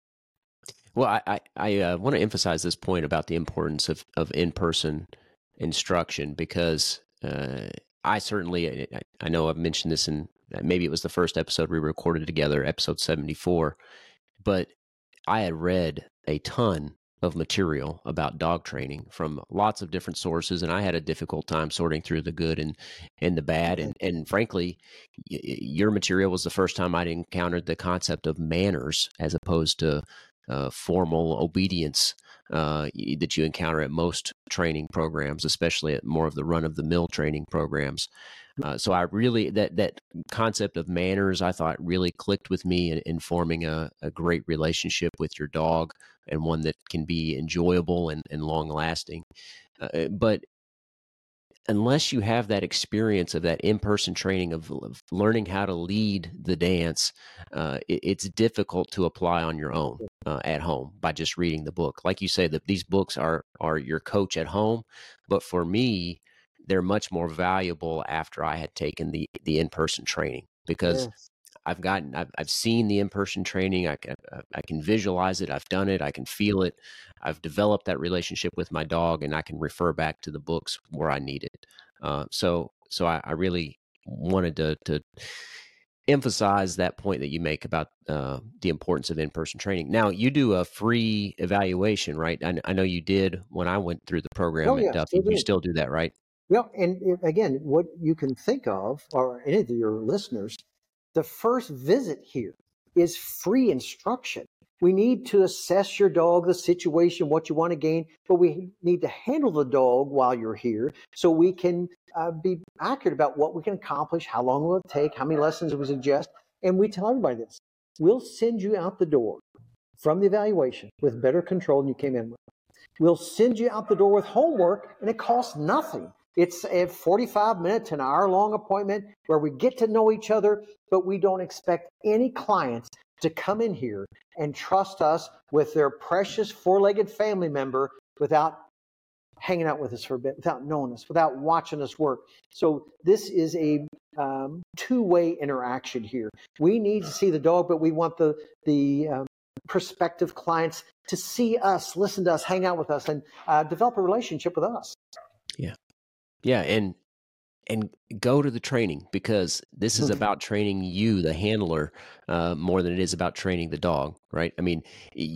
Well, I, I, I uh, want to emphasize this point about the importance of, of in person instruction because uh, I certainly, I, I know I've mentioned this in maybe it was the first episode we recorded together, episode 74, but I had read a ton of material about dog training from lots of different sources and i had a difficult time sorting through the good and and the bad and and frankly your material was the first time i'd encountered the concept of manners as opposed to uh, formal obedience uh, that you encounter at most training programs especially at more of the run of the mill training programs uh, so I really that that concept of manners I thought really clicked with me in, in forming a, a, great relationship with your dog and one that can be enjoyable and, and long lasting. Uh, eh, but unless you have that experience of that in person training of, of, learning how to lead the dance, uh, it, it's difficult to apply on your own uh, at home by just reading the book. Like you say, that these books are are your coach at home, but for me, they're much more valuable after I had taken the the in person training because yes. I've gotten I've, I've seen the in person training. I can I can visualize it. I've done it. I can feel it. I've developed that relationship with my dog, and I can refer back to the books where I need it. Uh, so so I, I really wanted to to emphasize that point that you make about uh, the importance of in-person training. Now, you do a free evaluation, right? I, I know you did when I went through the program oh, at yeah, Duffy. You still do that, right? Well, and again, what you can think of, or any of your listeners, the first visit here is free instruction. We need to assess your dog, the situation, what you want to gain, but we need to handle the dog while you're here so we can uh, be accurate about what we can accomplish, how long will it take, how many lessons we suggest. And we tell everybody this. We'll send you out the door from the evaluation with better control than you came in with. We'll send you out the door with homework, and it costs nothing. It's a 45 minutes, an hour long appointment where we get to know each other, but we don't expect any clients to come in here and trust us with their precious four legged family member without hanging out with us for a bit, without knowing us, without watching us work. So this is a um, two way interaction here. We need to see the dog, but we want the, the um, prospective clients to see us, listen to us, hang out with us, and uh, develop a relationship with us. Yeah. Yeah, and and go to the training because this is about training you, the handler, uh, more than it is about training the dog, right? I mean,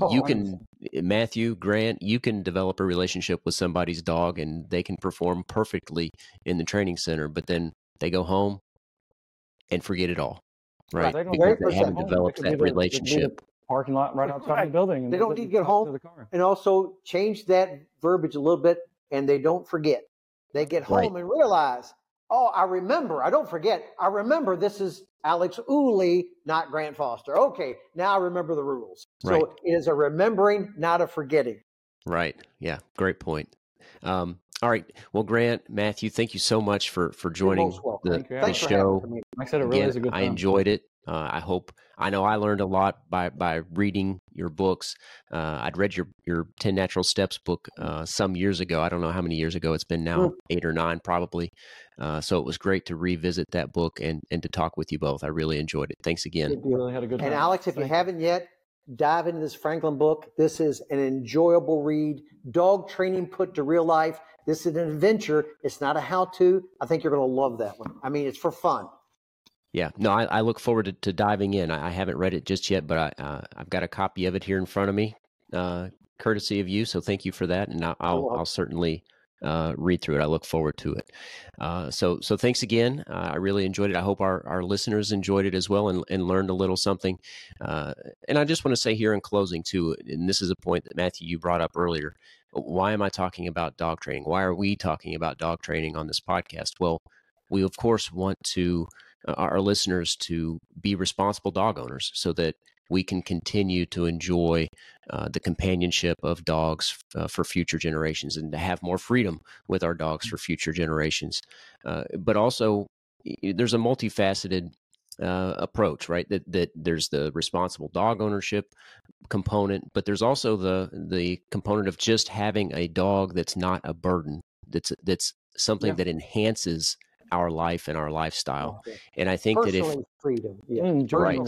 Oh, you can, Matthew, Grant, you can develop a relationship with somebody's dog and they can perform perfectly in the training center, but then they go home and forget it all, right? They don't Because wait they haven't home. developed It could be that the- it could be the relationship. Parking lot right outside Right. the building. and They don't need to get talk home. the car. and also change that verbiage a little bit and they don't forget. They get home Right. and realize, oh, I remember. I don't forget. I remember this is Alex Ooley, not Grant Foster. Okay, now I remember the rules. Right. So it is a remembering, not a forgetting. Right. Yeah. Great point. Um, all right. Well, Grant, Matthew, thank you so much for for joining most the, Thank the Thanks show. Like I said, it really Again, is a good I enjoyed it. Uh, I hope I know I learned a lot by by reading your books. Uh, I'd read your your Ten Natural Steps book uh, some years ago. I don't know how many years ago it's been now, eight or nine probably. Uh, so it was great to revisit that book and and to talk with you both. I really enjoyed it. Thanks again. We really had a good time. And Alex, if you Thank haven't yet, dive into this Franklin book. This is an enjoyable read. Dog training put to real life. This is an adventure. It's not a how to. I think you're going to love that one. I mean, it's for fun. Yeah, no, I, I look forward to, to diving in. I, I haven't read it just yet, but I, uh, I've got a copy of it here in front of me, uh, courtesy of you. So thank you for that, and I'll I'll. I'll certainly uh, read through it. I look forward to it. Uh, so so thanks again. Uh, I really enjoyed it. I hope our, our listeners enjoyed it as well and, and learned a little something. Uh, and I just want to say here in closing too, and this is a point that Matthew you brought up earlier. Why am I talking about dog training? Why are we talking about dog training on this podcast? Well, we of course want to our listeners to be responsible dog owners so that we can continue to enjoy uh, the companionship of dogs uh, for future generations and to have more freedom with our dogs for future generations. Uh, but also, there's a multifaceted uh, approach, right? That that there's the responsible dog ownership component, but there's also the the component of just having a dog that's not a burden. That's that's something Yeah. that enhances our life and our lifestyle. And I think that if freedom. Yeah. Enjoy Right.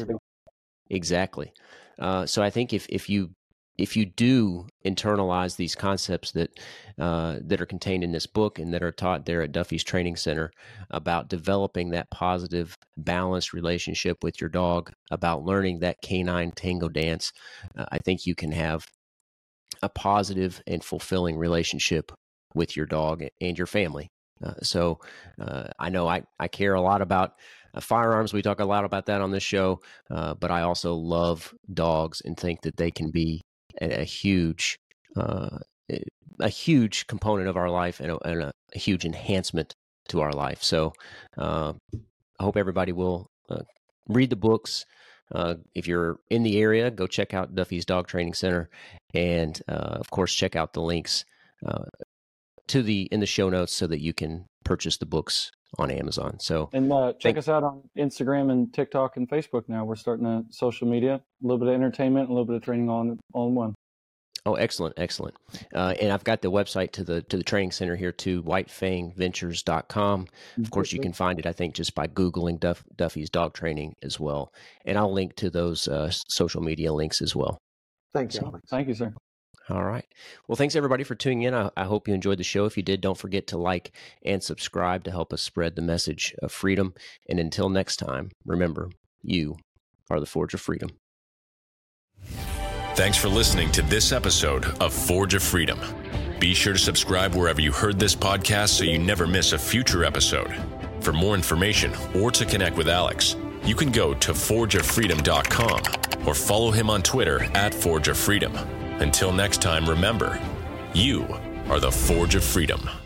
Exactly. Uh, so I think if if you if you do internalize these concepts that uh, that are contained in this book and that are taught there at Duffy's Training Center about developing that positive, balanced relationship with your dog, about learning that canine tango dance, uh, I think you can have a positive and fulfilling relationship with your dog and your family. Uh, so uh, I know I, I care a lot about uh, firearms. We talk a lot about that on this show, uh, but I also love dogs and think that they can be a, a huge, uh, a huge component of our life and a, and a, huge enhancement to our life. So uh, I hope everybody will read the books. Uh, if you're in the area, go check out Duffy's Dog Training Center, and uh, of course, check out the links uh, to the in the show notes so that you can purchase the books on Amazon. So And uh, check Thank- us out on Instagram and TikTok and Facebook now. We're starting a social media, a little bit of entertainment, a little bit of training on in, all in one. Oh, excellent, excellent. Uh, and I've got the website to the to the training center here too, whitefangventures.com. Of course, you can find it, I think, just by Googling Duff, Duffy's dog training as well. And I'll link to those uh, social media links as well. Thank you, So- Alex. Thank you, sir. All right. Well, thanks everybody for tuning in. I, I hope you enjoyed the show. If you did, don't forget to like and subscribe to help us spread the message of freedom. And until next time, remember, you are the forge of freedom. Thanks for listening to this episode of Forge of Freedom. Be sure to subscribe wherever you heard this podcast so you never miss a future episode. For more information or to connect with Alex, you can go to forgeoffreedom.com or follow him on Twitter at Forge of Freedom. Until next time, remember, you are the Forge of Freedom.